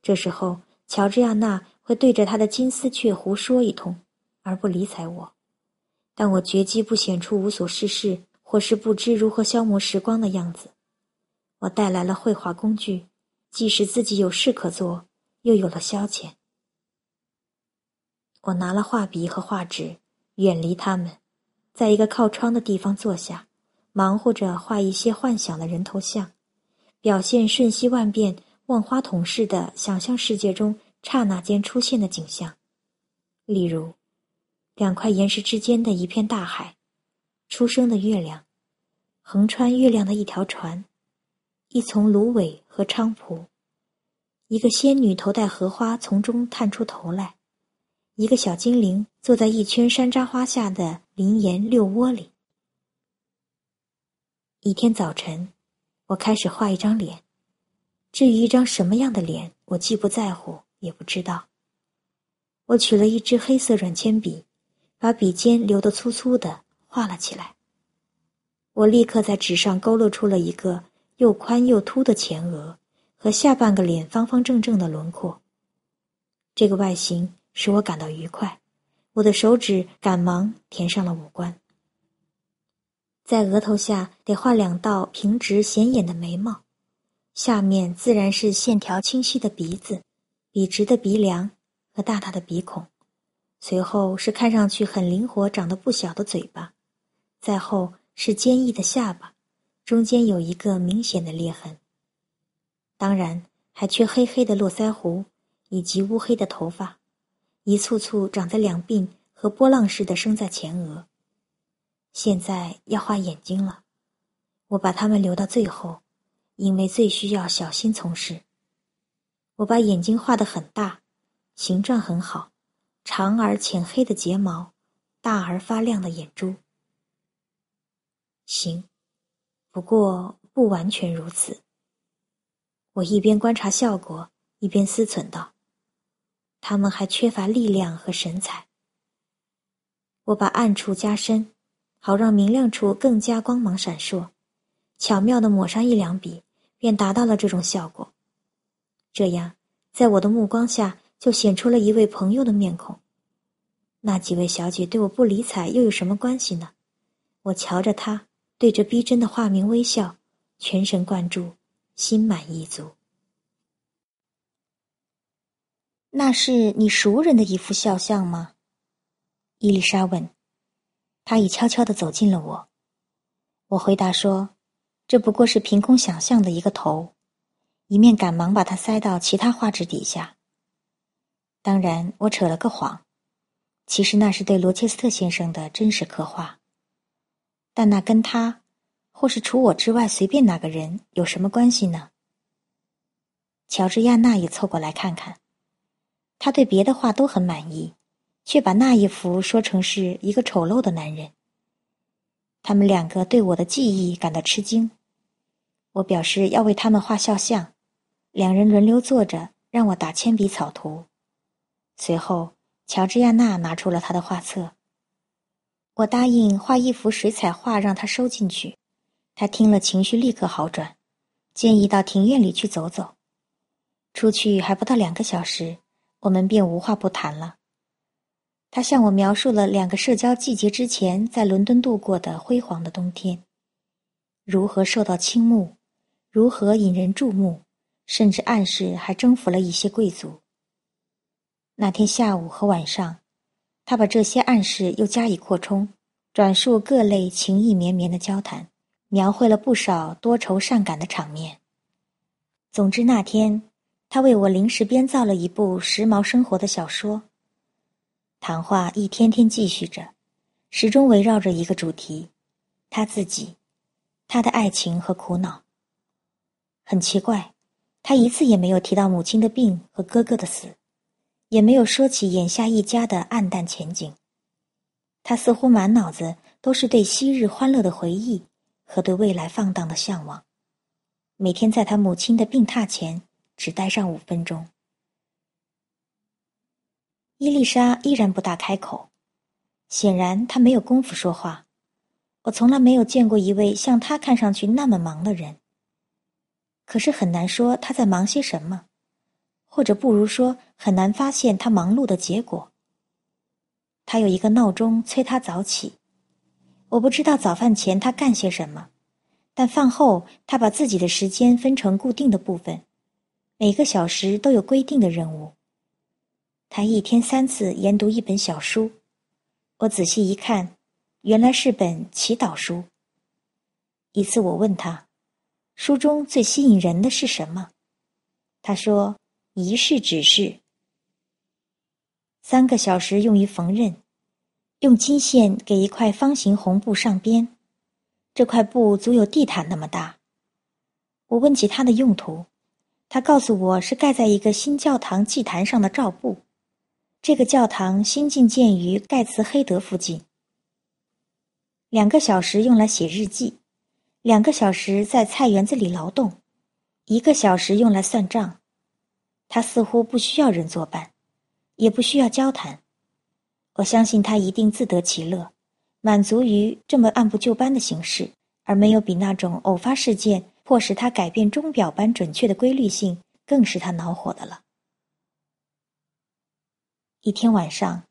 Speaker 1: 这时候，乔治亚娜会对着他的金丝雀胡说一通。而不理睬我，但我绝技不显出无所事事或是不知如何消磨时光的样子。我带来了绘画工具，即使自己有事可做，又有了消遣。我拿了画笔和画纸，远离他们，在一个靠窗的地方坐下，忙活着画一些幻想的人头像，表现瞬息万变、万花筒似的想象世界中刹那间出现的景象，例如。两块岩石之间的一片大海，出生的月亮，横穿月亮的一条船，一丛芦苇和菖蒲，一个仙女头戴荷花从中探出头来，一个小精灵坐在一圈山楂花下的林岩六窝里。一天早晨，我开始画一张脸，至于一张什么样的脸，我既不在乎，也不知道。我取了一支黑色软铅笔。把笔尖留得粗粗的，画了起来。我立刻在纸上勾勒出了一个又宽又凸的前额和下半个脸方方正正的轮廓。这个外形使我感到愉快，我的手指赶忙填上了五官。在额头下得画两道平直显眼的眉毛，下面自然是线条清晰的鼻子、笔直的鼻梁和大大的鼻孔。随后是看上去很灵活、长得不小的嘴巴，再后是坚毅的下巴，中间有一个明显的裂痕。当然还缺黑黑的络腮胡，以及乌黑的头发，一簇簇长在两鬓和波浪似的生在前额。现在要画眼睛了，我把它们留到最后，因为最需要小心从事。我把眼睛画得很大，形状很好。长而浅黑的睫毛，大而发亮的眼珠。行，不过不完全如此。我一边观察效果，一边思忖道：“他们还缺乏力量和神采。”我把暗处加深，好让明亮处更加光芒闪烁，巧妙的抹上一两笔，便达到了这种效果。这样，在我的目光下。就显出了一位朋友的面孔。那几位小姐对我不理睬，又有什么关系呢？我瞧着她，对着逼真的画面微笑，全神贯注，心满意足。那是你熟人的一幅肖像吗？伊丽莎问。他已悄悄地走近了我。我回答说：“这不过是凭空想象的一个头。”一面赶忙把它塞到其他画纸底下。当然，我扯了个谎。其实那是对罗切斯特先生的真实刻画。但那跟他，或是除我之外随便哪个人有什么关系呢？乔治亚娜也凑过来看看，他对别的画都很满意，却把那一幅说成是一个丑陋的男人。他们两个对我的记忆感到吃惊。我表示要为他们画肖像，两人轮流坐着，让我打铅笔草图。随后，乔治亚娜拿出了他的画册。我答应画一幅水彩画，让他收进去。他听了，情绪立刻好转，建议到庭院里去走走。出去还不到两个小时，我们便无话不谈了。他向我描述了两个社交季节之前在伦敦度过的辉煌的冬天，如何受到倾慕，如何引人注目，甚至暗示还征服了一些贵族。那天下午和晚上，他把这些暗示又加以扩充，转述各类情意绵绵的交谈，描绘了不少多愁善感的场面。总之，那天他为我临时编造了一部时髦生活的小说。谈话一天天继续着，始终围绕着一个主题：他自己，他的爱情和苦恼。很奇怪，他一次也没有提到母亲的病和哥哥的死，也没有说起眼下一家的暗淡前景。他似乎满脑子都是对昔日欢乐的回忆和对未来放荡的向往。每天在他母亲的病榻前只待上五分钟。伊丽莎依然不大开口，显然她没有功夫说话。我从来没有见过一位像她看上去那么忙的人。可是很难说她在忙些什么，或者不如说很难发现她忙碌的结果。她有一个闹钟催她早起，我不知道早饭前她干些什么。但饭后，他把自己的时间分成固定的部分，每个小时都有规定的任务。他一天三次研读一本小书，我仔细一看，原来是本祈祷书。一次我问他，书中最吸引人的是什么？他说：“仪式指示。”三个小时用于缝纫，用金线给一块方形红布上边。这块布足有地毯那么大。我问起它的用途，他告诉我是盖在一个新教堂祭坛上的罩布。这个教堂新近建于盖茨黑德附近。两个小时用来写日记，两个小时在菜园子里劳动，一个小时用来算账。他似乎不需要人作伴，也不需要交谈。我相信他一定自得其乐。满足于这么按部就班的形式，而没有比那种偶发事件迫使他改变钟表般准确的规律性更使他恼火的了。一天晚上，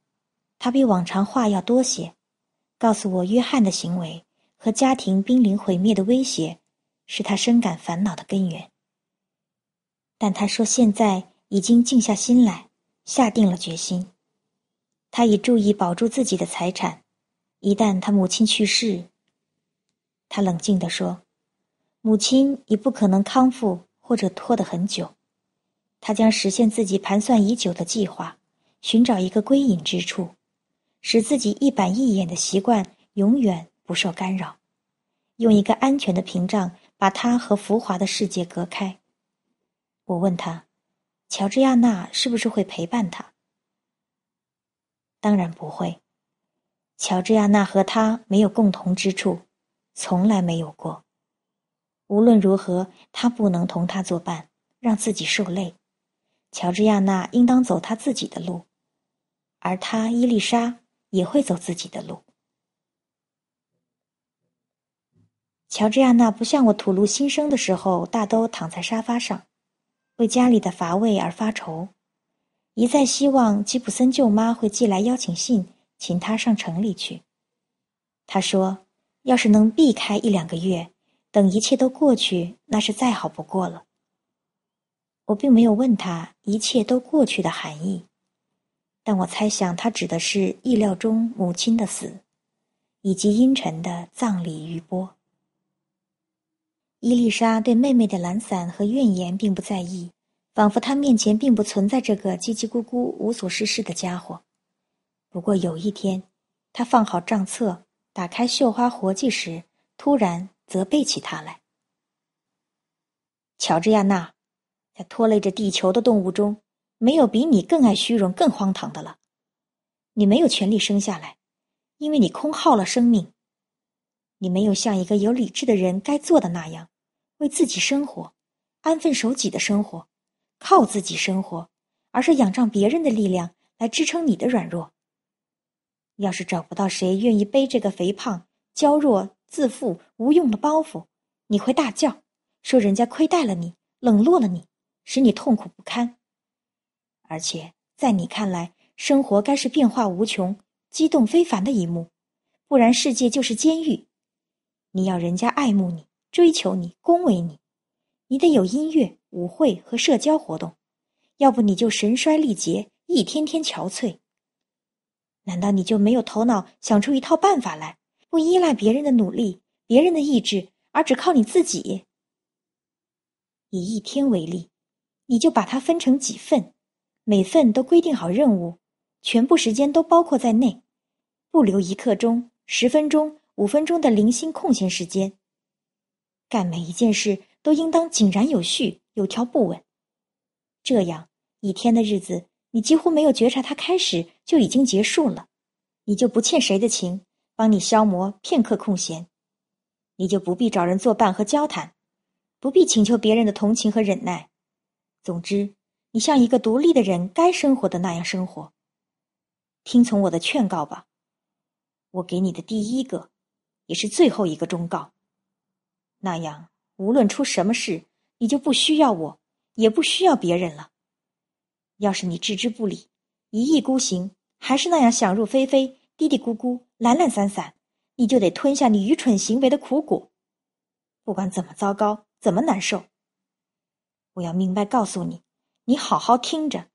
Speaker 1: 他比往常话要多些，告诉我约翰的行为和家庭濒临毁灭的威胁，是他深感烦恼的根源。但他说现在已经静下心来，下定了决心。他已注意保住自己的财产。一旦他母亲去世，他冷静地说：“母亲已不可能康复，或者拖得很久。他将实现自己盘算已久的计划，寻找一个归隐之处，使自己一板一眼的习惯永远不受干扰，用一个安全的屏障把他和浮华的世界隔开。”我问他：“乔治亚娜是不是会陪伴他？”“当然不会。”乔治亚娜和他没有共同之处，从来没有过。无论如何，他不能同他作伴，让自己受累。乔治亚娜应当走他自己的路，而他伊丽莎也会走自己的路。乔治亚娜不像我吐露心声的时候，大都躺在沙发上，为家里的乏味而发愁，一再希望吉普森舅妈会寄来邀请信。请他上城里去。他说：“要是能避开一两个月，等一切都过去，那是再好不过了。”我并没有问他“一切都过去”的含义，但我猜想他指的是意料中母亲的死，以及阴沉的葬礼余波。伊丽莎对妹妹的懒散和怨言并不在意，仿佛她面前并不存在这个叽叽咕咕、无所事事的家伙。不过有一天，他放好账册，打开绣花活计时，突然责备起他来。乔治亚娜，在拖累着地球的动物中，没有比你更爱虚荣、更荒唐的了。你没有权利生下来，因为你空耗了生命。你没有像一个有理智的人该做的那样，为自己生活，安分守己的生活，靠自己生活，而是仰仗别人的力量来支撑你的软弱。要是找不到谁愿意背这个肥胖、娇弱、自负、无用的包袱，你会大叫，说人家亏待了你，冷落了你，使你痛苦不堪。而且在你看来，生活该是变化无穷、激动非凡的一幕，不然世界就是监狱。你要人家爱慕你、追求你、恭维你，你得有音乐、舞会和社交活动，要不你就神衰力竭、一天天憔悴。难道你就没有头脑想出一套办法来，不依赖别人的努力、别人的意志，而只靠你自己？以一天为例，你就把它分成几份，每份都规定好任务，全部时间都包括在内，不留一刻钟、十分钟、五分钟的零星空闲时间。干每一件事都应当井然有序、有条不紊，这样一天的日子。你几乎没有觉察它开始就已经结束了，你就不欠谁的情，帮你消磨片刻空闲，你就不必找人作伴和交谈，不必请求别人的同情和忍耐。总之，你像一个独立的人该生活的那样生活。听从我的劝告吧，我给你的第一个，也是最后一个忠告。那样，无论出什么事，你就不需要我，也不需要别人了。要是你置之不理，一意孤行，还是那样想入非非、嘀嘀咕咕、懒懒散散，你就得吞下你愚蠢行为的苦果。不管怎么糟糕，怎么难受，我要明白告诉你，你好好听着。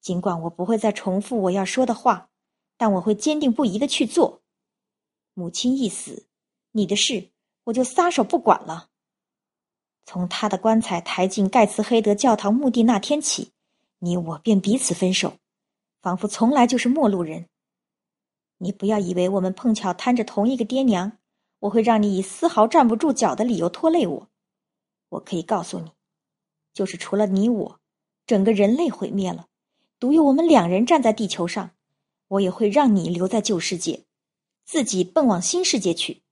Speaker 1: 尽管我不会再重复我要说的话，但我会坚定不移的去做。母亲一死，你的事我就撒手不管了。从他的棺材抬进盖茨黑德教堂墓地那天起。你我便彼此分手，仿佛从来就是陌路人。你不要以为我们碰巧摊着同一个爹娘，我会让你以丝毫站不住脚的理由拖累我。我可以告诉你，就是除了你我，整个人类毁灭了，独有我们两人站在地球上，我也会让你留在旧世界，自己奔往新世界去。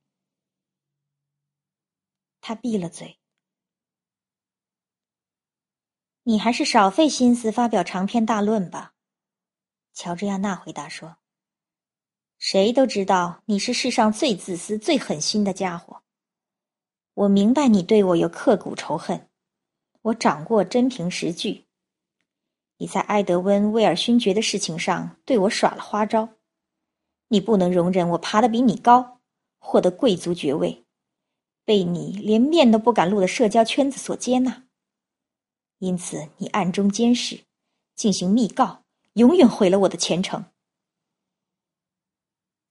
Speaker 1: 他闭了嘴。你还是少费心思发表长篇大论吧，乔治亚娜回答说。谁都知道你是世上最自私、最狠心的家伙。我明白你对我有刻骨仇恨，我掌过真凭实据。你在埃德温·威尔勋爵的事情上对我耍了花招，你不能容忍我爬得比你高，获得贵族爵位，被你连面都不敢露的社交圈子所接纳。因此，你暗中监视，进行密告，永远毁了我的前程。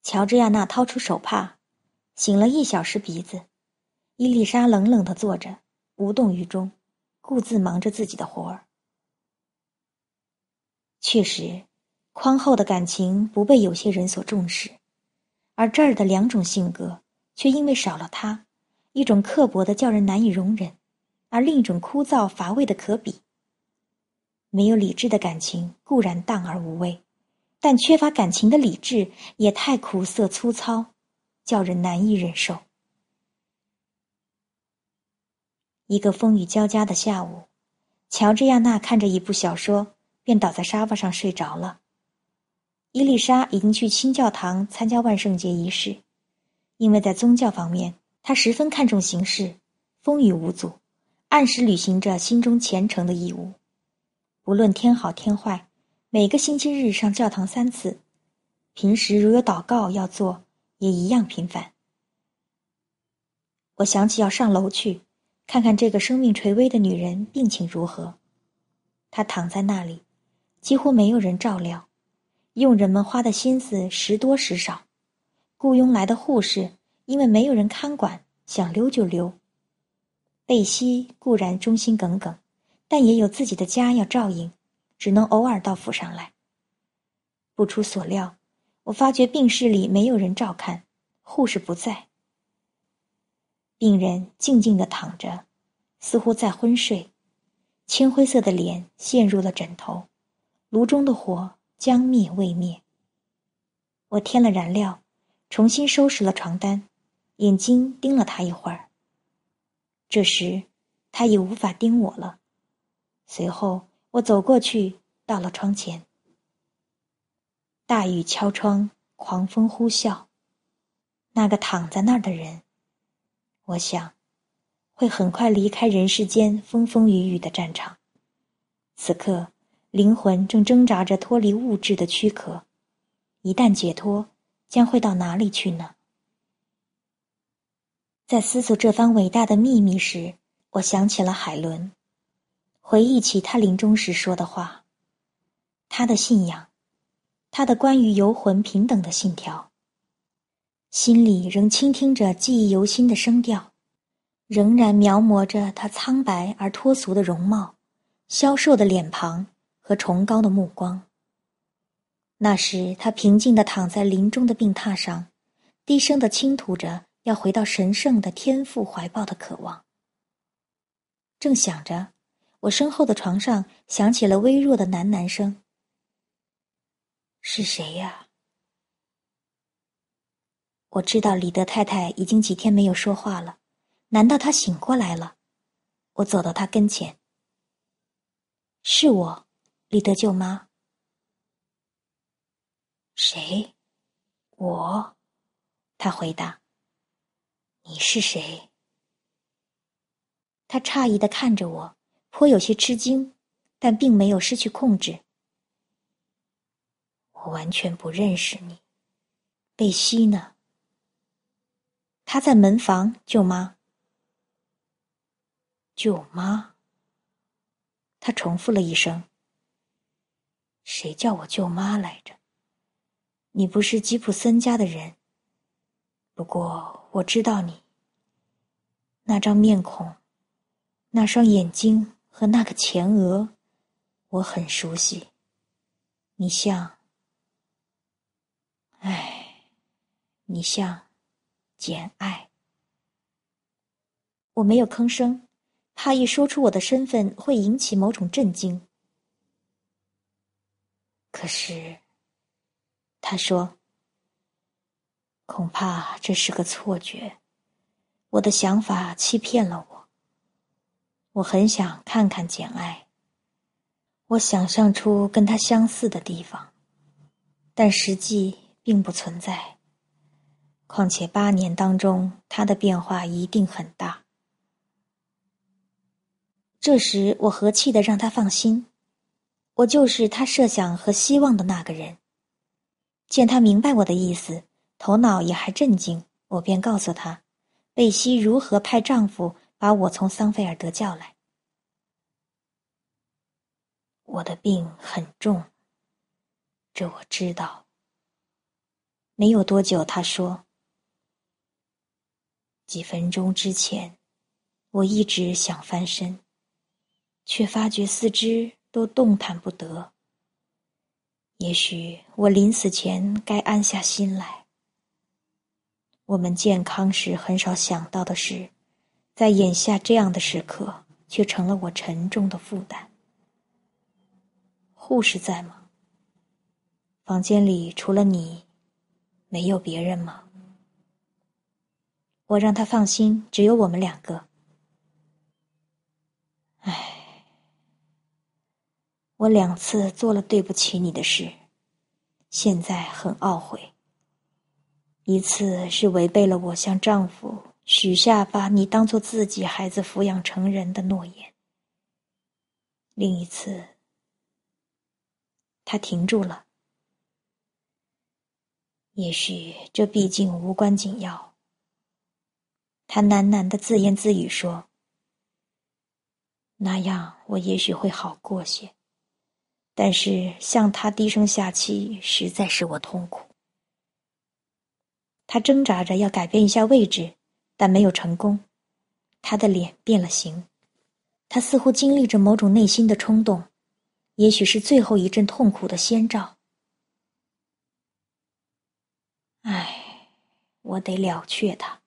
Speaker 1: 乔治亚娜掏出手帕，擤了一小时鼻子。伊丽莎冷冷的坐着，无动于衷，顾自忙着自己的活儿。确实，宽厚的感情不被有些人所重视，而这儿的两种性格，却因为少了它，一种刻薄的叫人难以容忍。而另一种枯燥乏味的可比。没有理智的感情固然淡而无味，但缺乏感情的理智也太苦涩粗糙，叫人难以忍受。一个风雨交加的下午，乔治亚娜看着一部小说，便倒在沙发上睡着了。伊丽莎已经去新教堂参加万圣节仪式，因为在宗教方面，她十分看重形式，风雨无阻。按时履行着心中虔诚的义务，不论天好天坏，每个星期日上教堂三次，平时如有祷告要做，也一样频繁。我想起要上楼去，看看这个生命垂危的女人病情如何。她躺在那里，几乎没有人照料，佣人们花的心思时多时少，雇佣来的护士因为没有人看管，想溜就溜。贝西固然忠心耿耿，但也有自己的家要照应，只能偶尔到府上来。不出所料，我发觉病室里没有人照看，护士不在。病人静静地躺着，似乎在昏睡，青灰色的脸陷入了枕头，炉中的火将灭未灭。我添了燃料，重新收拾了床单，眼睛盯了他一会儿。这时，他已无法盯我了。随后，我走过去，到了窗前。大雨敲窗，狂风呼啸。那个躺在那儿的人，我想，会很快离开人世间风风雨雨的战场。此刻，灵魂正挣扎着脱离物质的躯壳。一旦解脱，将会到哪里去呢？在思索这番伟大的秘密时，我想起了海伦，回忆起他临终时说的话：“他的信仰，他的关于游魂平等的信条。心里仍倾听着记忆犹新的声调，仍然描摹着他苍白而脱俗的容貌、消瘦的脸庞和崇高的目光。那时，他平静地躺在林中的病榻上，低声地倾吐着要回到神圣的天父怀抱的渴望。正想着，我身后的床上响起了微弱的喃喃声：“是谁呀？”我知道李德太太已经几天没有说话了，难道她醒过来了？我走到她跟前：“是我，李德舅妈。”谁？我，他回答。你是谁？他诧异的看着我，颇有些吃惊，但并没有失去控制。我完全不认识你，贝西呢？他在门房，舅妈。舅妈。他重复了一声。谁叫我舅妈来着？你不是吉普森家的人，不过我知道你。那张面孔，那双眼睛和那个前额，我很熟悉。你像，唉，你像，简爱。我没有吭声，怕一说出我的身份会引起某种震惊。可是。他说：“恐怕这是个错觉，我的想法欺骗了我。我很想看看简爱，我想象出跟她相似的地方，但实际并不存在。况且八年当中，他的变化一定很大。”这时，我和气的让他放心，我就是他设想和希望的那个人。见他明白我的意思，头脑也还镇静，我便告诉他，贝西如何派丈夫把我从桑菲尔德叫来。我的病很重，这我知道。没有多久，他说：“几分钟之前，我一直想翻身，却发觉四肢都动弹不得。”也许我临死前该安下心来。我们健康时很少想到的事，在眼下这样的时刻，却成了我沉重的负担。护士在吗？房间里除了你，没有别人吗？我让他放心，只有我们两个。唉。我两次做了对不起你的事，现在很懊悔。一次是违背了我向丈夫许下把你当做自己孩子抚养成人的诺言。另一次，他停住了。也许这毕竟无关紧要。他喃喃的自言自语说：“那样我也许会好过些。”但是向他低声下气，实在使我痛苦。他挣扎着要改变一下位置，但没有成功。他的脸变了形，他似乎经历着某种内心的冲动，也许是最后一阵痛苦的先兆。唉，我得了却他。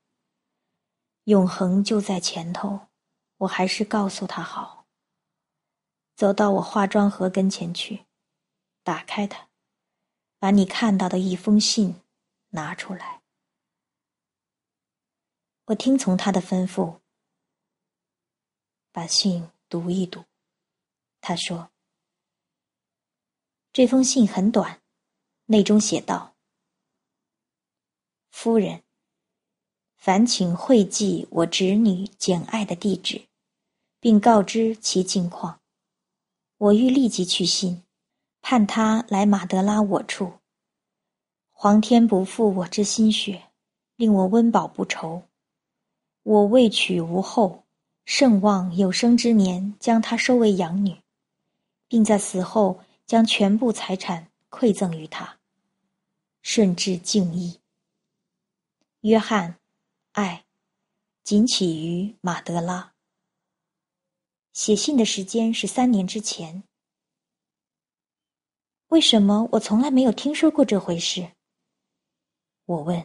Speaker 1: 永恒就在前头，我还是告诉他好。走到我化妆盒跟前去，打开它，把你看到的一封信拿出来。我听从他的吩咐，把信读一读。他说：“这封信很短，内中写道：‘夫人，烦请会寄我侄女简爱的地址，并告知其近况。’”我欲立即去信，盼他来马德拉我处。皇天不负我之心血，令我温饱不愁。我未娶无后，甚望有生之年将她收为养女，并在死后将全部财产馈赠于她。顺治敬意。约翰，爱，仅起于马德拉。写信的时间是三年之前。为什么我从来没有听说过这回事？我问。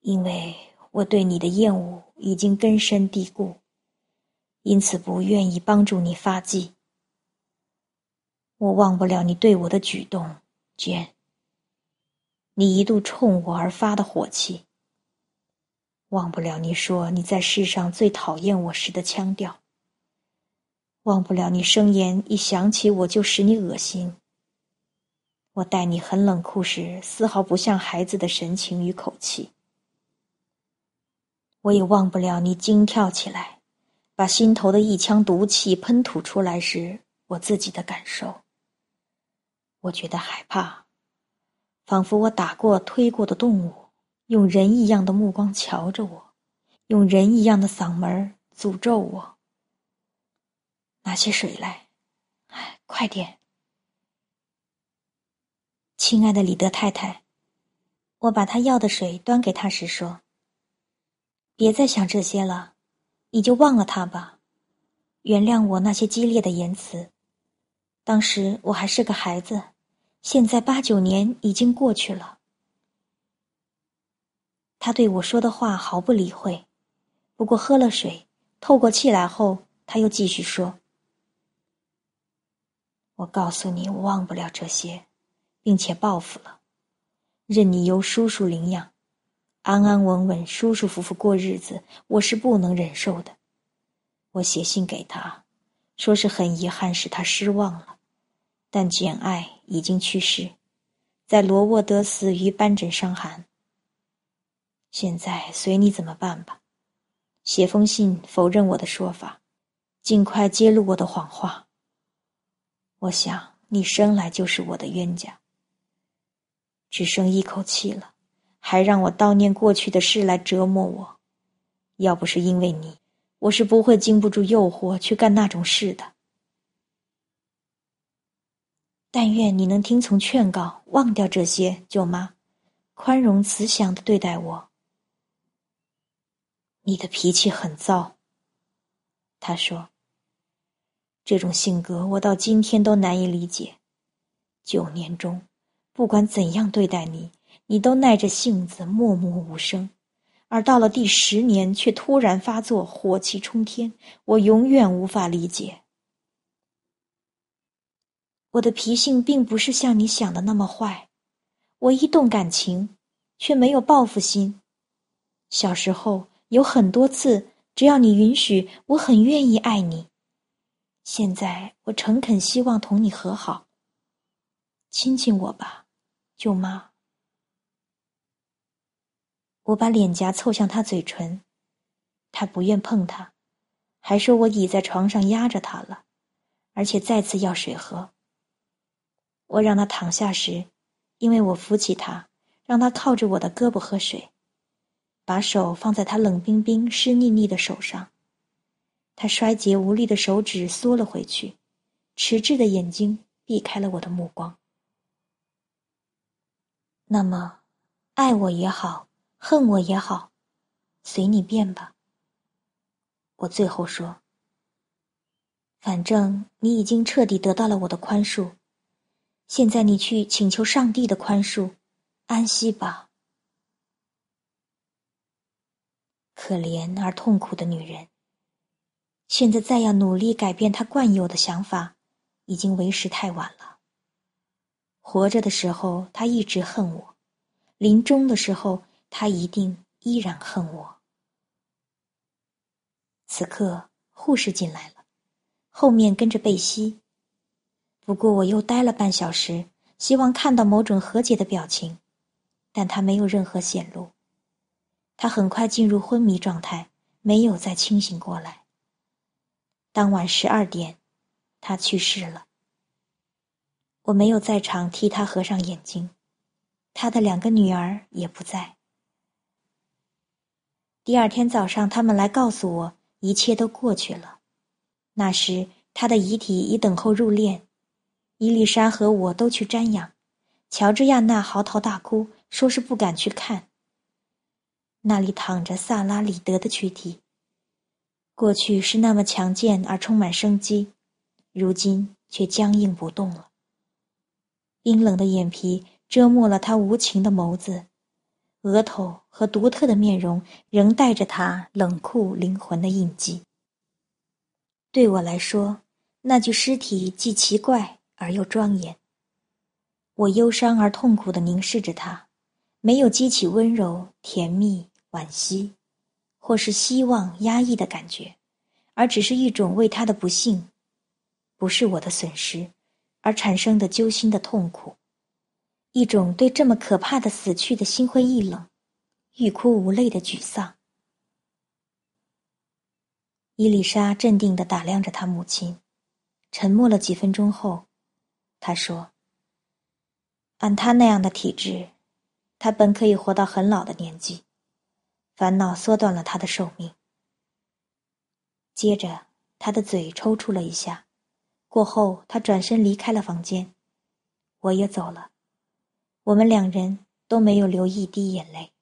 Speaker 1: 因为我对你的厌恶已经根深蒂固，因此不愿意帮助你发迹。我忘不了你对我的举动，娟。你一度冲我而发的火气。忘不了你说你在世上最讨厌我时的腔调。忘不了你声言一想起我就使你恶心。我待你很冷酷时，丝毫不像孩子的神情与口气。我也忘不了你惊跳起来，把心头的一腔毒气喷吐出来时，我自己的感受。我觉得害怕，仿佛我打过、推过的动物，用人一样的目光瞧着我，用人一样的嗓门诅咒我。拿起水来，哎，快点，亲爱的李德太太，我把他要的水端给他时说：“别再想这些了，你就忘了他吧，原谅我那些激烈的言辞。当时我还是个孩子，现在八九年已经过去了。”他对我说的话毫不理会，不过喝了水，透过气来后，他又继续说。我告诉你，我忘不了这些，并且报复了，任你由叔叔领养，安安稳稳、舒舒服服过日子，我是不能忍受的。我写信给他，说是很遗憾使他失望了，但简爱已经去世，在罗沃德死于斑疹伤寒。现在随你怎么办吧，写封信否认我的说法，尽快揭露我的谎话。我想你生来就是我的冤家，只剩一口气了，还让我悼念过去的事来折磨我。要不是因为你，我是不会经不住诱惑去干那种事的。但愿你能听从劝告，忘掉这些，舅妈，宽容慈祥的对待我。你的脾气很糟，他说。这种性格，我到今天都难以理解。九年中，不管怎样对待你，你都耐着性子默默无声；而到了第十年，却突然发作，火气冲天。我永远无法理解。我的脾性并不是像你想的那么坏，我一动感情，却没有报复心。小时候有很多次，只要你允许，我很愿意爱你。现在我诚恳希望同你和好。亲亲我吧，舅妈。我把脸颊凑向他嘴唇，他不愿碰他，还说我倚在床上压着他了，而且再次要水喝。我让他躺下时，因为我扶起他，让他靠着我的胳膊喝水，把手放在他冷冰冰、湿腻腻的手上。他衰竭无力的手指缩了回去，迟滞的眼睛避开了我的目光。那么，爱我也好，恨我也好，随你便吧。我最后说：“反正你已经彻底得到了我的宽恕，现在你去请求上帝的宽恕，安息吧。”可怜而痛苦的女人。现在再要努力改变她惯有的想法，已经为时太晚了。活着的时候，她一直恨我；临终的时候，她一定依然恨我。此刻，护士进来了，后面跟着贝西。不过，我又待了半小时，希望看到某种和解的表情，但他没有任何显露。他很快进入昏迷状态，没有再清醒过来。当晚十二点，他去世了。我没有在场替他合上眼睛，他的两个女儿也不在。第二天早上，他们来告诉我，一切都过去了。那时他的遗体已等候入殓。伊丽莎和我都去瞻仰，乔治亚娜嚎啕大哭，说是不敢去看。那里躺着萨拉里德的躯体。过去是那么强健而充满生机，如今却僵硬不动了。冰冷的眼皮遮没了他无情的眸子，额头和独特的面容仍带着他冷酷灵魂的印记。对我来说，那具尸体既奇怪而又庄严。我忧伤而痛苦地凝视着他，没有激起温柔、甜蜜。惋惜，或是希望压抑的感觉，而只是一种为他的不幸，不是我的损失，而产生的揪心的痛苦，一种对这么可怕的死去的心灰意冷、欲哭无泪的沮丧。伊丽莎镇定地打量着他母亲，沉默了几分钟后，他说：“按他那样的体质，他本可以活到很老的年纪。”烦恼缩短了他的寿命。接着，他的嘴抽搐了一下，过后他转身离开了房间，我也走了。我们两人都没有流一滴眼泪。